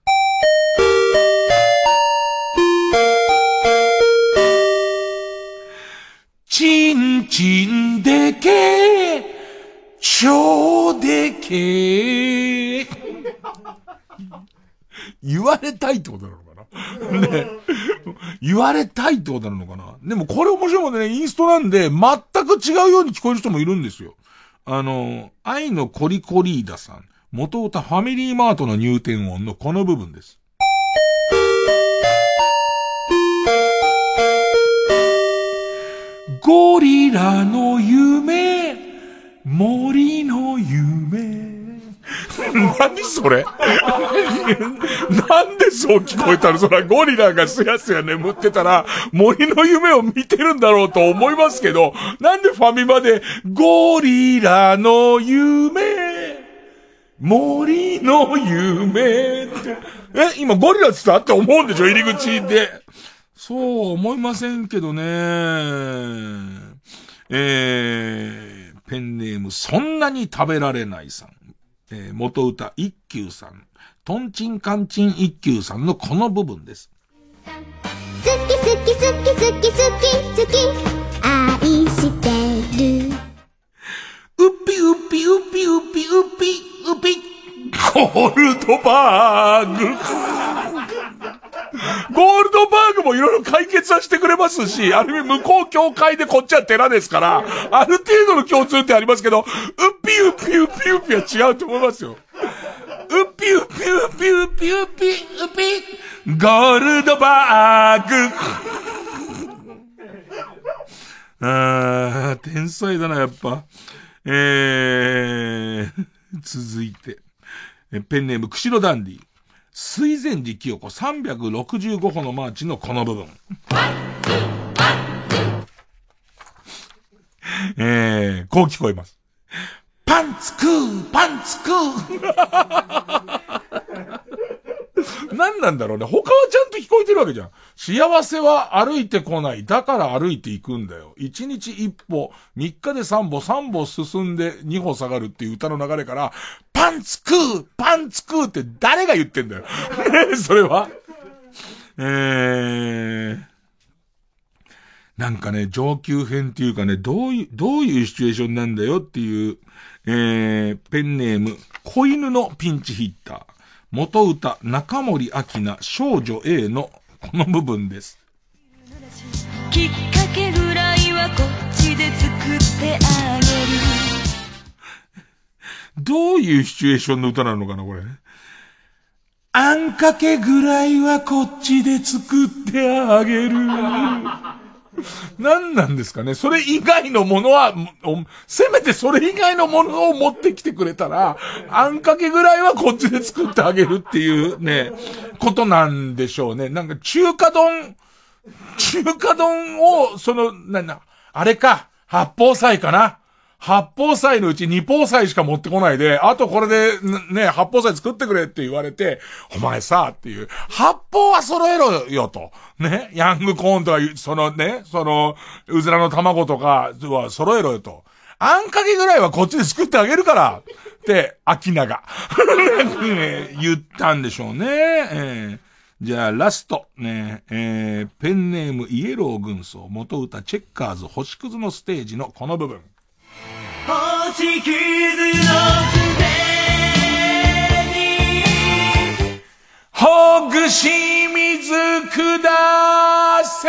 ちんちんでけ超でけ言われたいってことなのかな？ね。言われたいってことなのかな？でもこれ面白いもんね、インストなんで、全く違うように聞こえる人もいるんですよ。あの、愛のコリコリーダさん。元歌ファミリーマートの入店音のこの部分です。ゴリラの夢、森の夢。何それ？なんでそう聞こえたの？そらゴリラがすやすや眠ってたら森の夢を見てるんだろうと思いますけど、なんでファミマでゴリラの夢、森の夢って、え、今ゴリラって言った？って思うんでしょ？入り口で。そう思いませんけどね。えー、ペンネーム、そんなに食べられないさん。えー、元歌一休さん。トンチンカンチン一休さんのこの部分です。好き好き好き好き好き好き愛してる。うっぴうっぴうっぴうっぴうっぴうっぴコールドバーグゴールドバーグもいろいろ解決はしてくれますし、ある意味向こう教会でこっちは寺ですから、ある程度の共通点ありますけど、うっぴうっぴうっぴうっぴは違うと思いますよ。うっぴうっぴうっぴうっぴうっぴうっぴゴールドバーグあー、天才だな、やっぱ。えー、続いて。ペンネーム、釧路ダンディ。水前寺清子365歩のマーチのこの部分。えー、こう聞こえます。パンツクーパンツクー 何なんだろうね。他はちゃんと聞こえてるわけじゃん。幸せは歩いてこない。だから歩いていくんだよ。一日一歩、三日で三歩、三歩進んで二歩下がるっていう歌の流れから、パンツ食うパンツ食うって誰が言ってんだよ。それは。えー、なんかね、上級編っていうかね、どういう、どういうシチュエーションなんだよっていう、えー、ペンネーム、子犬のピンチヒッター。元歌、中森明菜、少女 A のこの部分です。きっかけぐらいはこっちで作ってあげる。どういうシチュエーションの歌なのかな、これ。あんかけぐらいはこっちで作ってあげる。何なんですかね？それ以外のものは、せめてそれ以外のものを持ってきてくれたら、あんかけぐらいはこっちで作ってあげるっていうね、ことなんでしょうね。なんか中華丼、中華丼を、その、な、な、あれか、八宝菜かな？八宝菜のうち二宝菜しか持ってこないで、あとこれで、ね、八宝菜作ってくれって言われて、お前さ、っていう、八宝は揃えろよと。ね、ヤングコーンとか、そのね、その、うずらの卵とかは揃えろよと。あんかけぐらいはこっちで作ってあげるから、って、秋名が 言ったんでしょうね。えー、じゃあ、ラスト、ね、えー、ペンネームイエロー軍曹、元歌チェッカーズ星屑のステージのこの部分。星傷のにほぐし水くだせ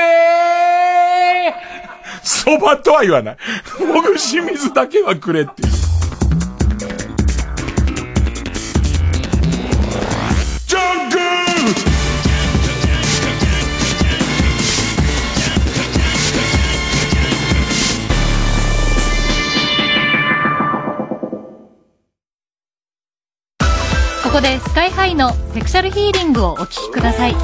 そばとは言わない。ほぐし水だけはくれっていう。こでスカイハイのセクシャルヒーリングをお聴きください。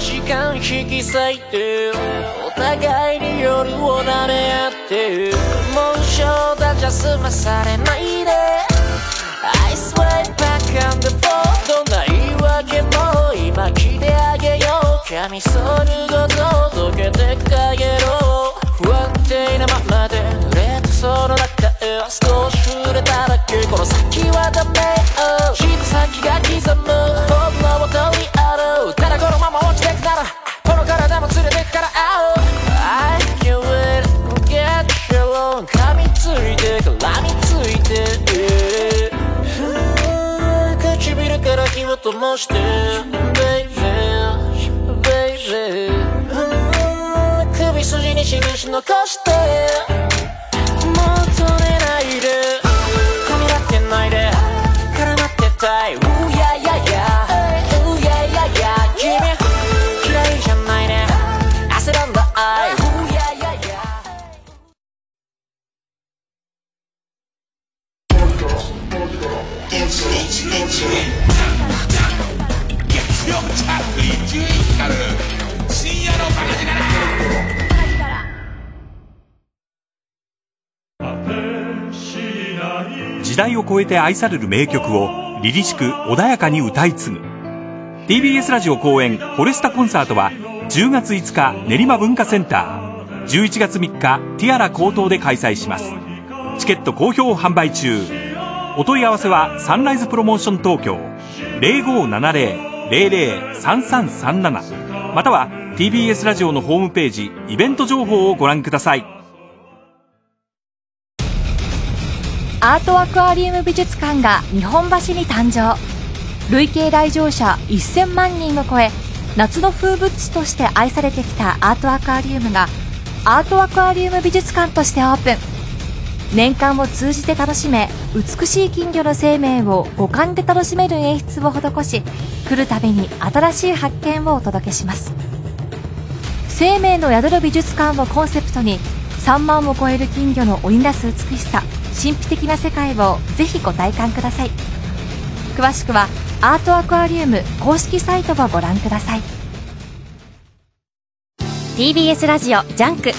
時間引き裂いてお互いに夜を舐め合ってもうショーだじゃ済まされないで I swear back on the board どんなげようカミソリごと溶けてかげろ不安定なままで濡れたその中へ少し触れただけ。この先はダメ指先が刻む僕のもとにあるただこのまま落ちてくならこの体も連れてくから I can't wait get you alone 噛みついて絡みついて。唇から火を灯して。baby 印残してもう止めないで。噛み合ってないで。絡まってたい。うややや。うややや。君嫌いじゃないね。焦らんだ愛うややや。月曜チャック伊集院光深時代を超えて愛される名曲を凛々しく穏やかに歌い継ぐ。TBS ラジオ公演「フォレスタコンサート」は10月5日練馬文化センター11月3日ティアラ高等で開催します。チケット好評販売中。お問い合わせはサンライズプロモーション東京0570-003337または TBS ラジオのホームページイベント情報をご覧ください。アートアクアリウム美術館が日本橋に誕生。累計来場者1000万人を超え夏の風物詩として愛されてきたアートアクアリウムがアートアクアリウム美術館としてオープン。年間を通じて楽しめ美しい金魚の生命を五感で楽しめる演出を施し来るたびに新しい発見をお届けします。生命の宿る美術館をコンセプトに3万を超える金魚の織りなす美しさ神秘的な世界をぜひご体感ください詳しくはアートアクアリウム公式サイトをご覧ください TBS ラジオジャンク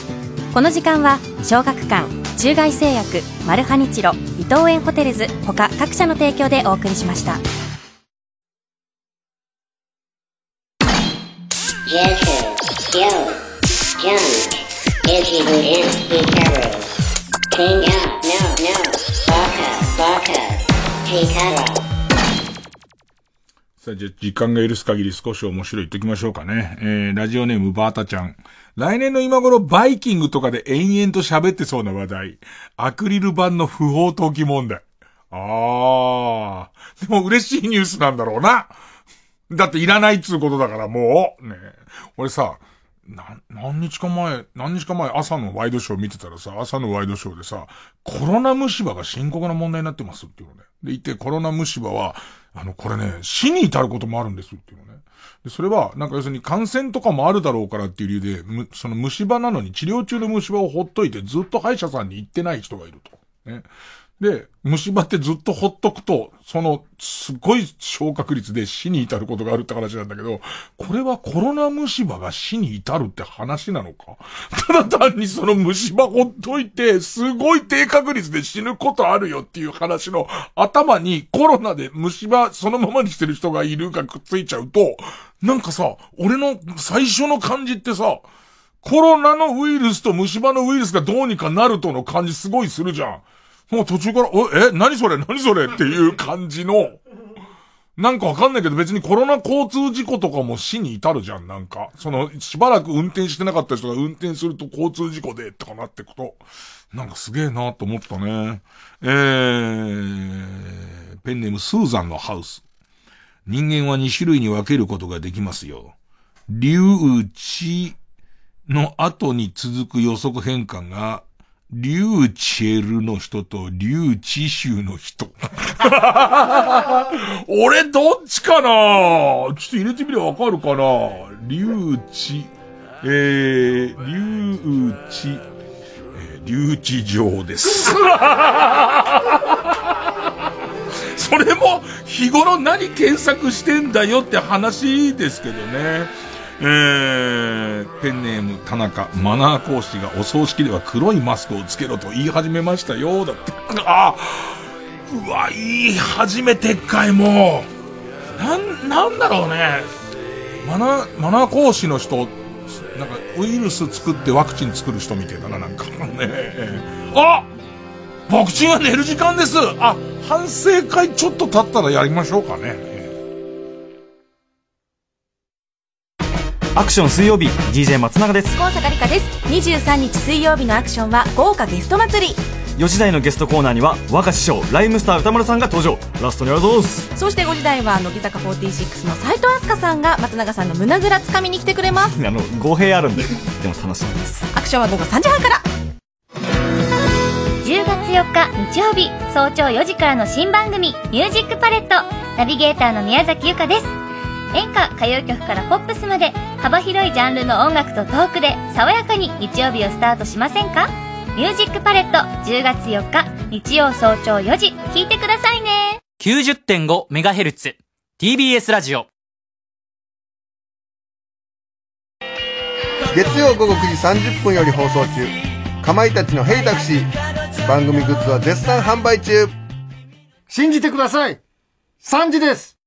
この時間は小学館中外製薬マルハニチロ伊藤園ホテルズ他各社の提供でお送りしました Jazz, Joe, Junk, Wooden, さあ、じゃあ時間が許す限り少し面白い言っときましょうかね。えー、ラジオネームバータちゃん。来年の今頃バイキングとかで延々と喋ってそうな話題。アクリル板の不法投棄問題。あー。でも嬉しいニュースなんだろうな。だっていらないっつうことだからもう。ね俺さ、な、何日か前、何日か前朝のワイドショー見てたらさ、朝のワイドショーでさ、コロナ虫歯が深刻な問題になってますっていうのね。で、言ってコロナ虫歯は、あの、これね、死に至ることもあるんですっていうのね。で、それは、なんか要するに感染とかもあるだろうからっていう理由で、む、その虫歯なのに治療中の虫歯をほっといてずっと歯医者さんに行ってない人がいると。ね。で、虫歯ってずっとほっとくと、その、すごい小確率で死に至ることがあるって話なんだけど、これはコロナ虫歯が死に至るって話なのか？ただ単にその虫歯ほっといて、すごい低確率で死ぬことあるよっていう話の頭にコロナで虫歯そのままにしてる人がいるがくっついちゃうと、なんかさ、俺の最初の感じってさ、コロナのウイルスと虫歯のウイルスがどうにかなるとの感じすごいするじゃん。もう途中から、お、え、何それ何それっていう感じの、なんかわかんないけど別にコロナ交通事故とかも死に至るじゃん、なんか。その、しばらく運転してなかった人が運転すると交通事故で、とかなってくと、なんかすげえなと思ったね。えー、ペンネームスーザンのハウス。人間は2種類に分けることができますよ。竜打ちの後に続く予測変換が、リューチェルの人とリューチシュの人。俺どっちかな？ちょっと入れてみればわかるかな？リューチ、えー、リューチ、えー、リューチ状です。それも日頃何検索してんだよって話ですけどね。えー、ペンネーム田中、マナー講師がお葬式では黒いマスクをつけろと言い始めましたよ。だって、あ、うわ、言い始めてっかい、もう。なん、なんだろうね。マナー、マナー講師の人、なんかウイルス作ってワクチン作る人みたいだな、なんか ね。あ僕チンは寝る時間ですあ、反省会ちょっと経ったらやりましょうかね。アクション水曜日 DJ 松永です。高坂理香です。23日水曜日のアクションは豪華ゲスト祭り。4時台のゲストコーナーには若師匠ライムスター歌丸さんが登場。ラストにありがとうございます。そして5時台は乃木坂46の斉藤飛鳥さんが松永さんの胸ぐらつかみに来てくれます。あの語弊あるんででも楽しみです。アクションは午後3時半から。10月4日日曜日早朝4時からの新番組「ミュージックパレット」ナビゲーターの宮崎由香です演歌歌謡曲からポップスまで幅広いジャンルの音楽とトークで爽やかに日曜日をスタートしませんか？ミュージックパレット10月4日日曜早朝4時。聞いてくださいね。90.5MHz TBS ラジオ。月曜午後9時30分より放送中かまいたちの「ヘイタクシー」番組グッズは絶賛販売中。信じてください。3時です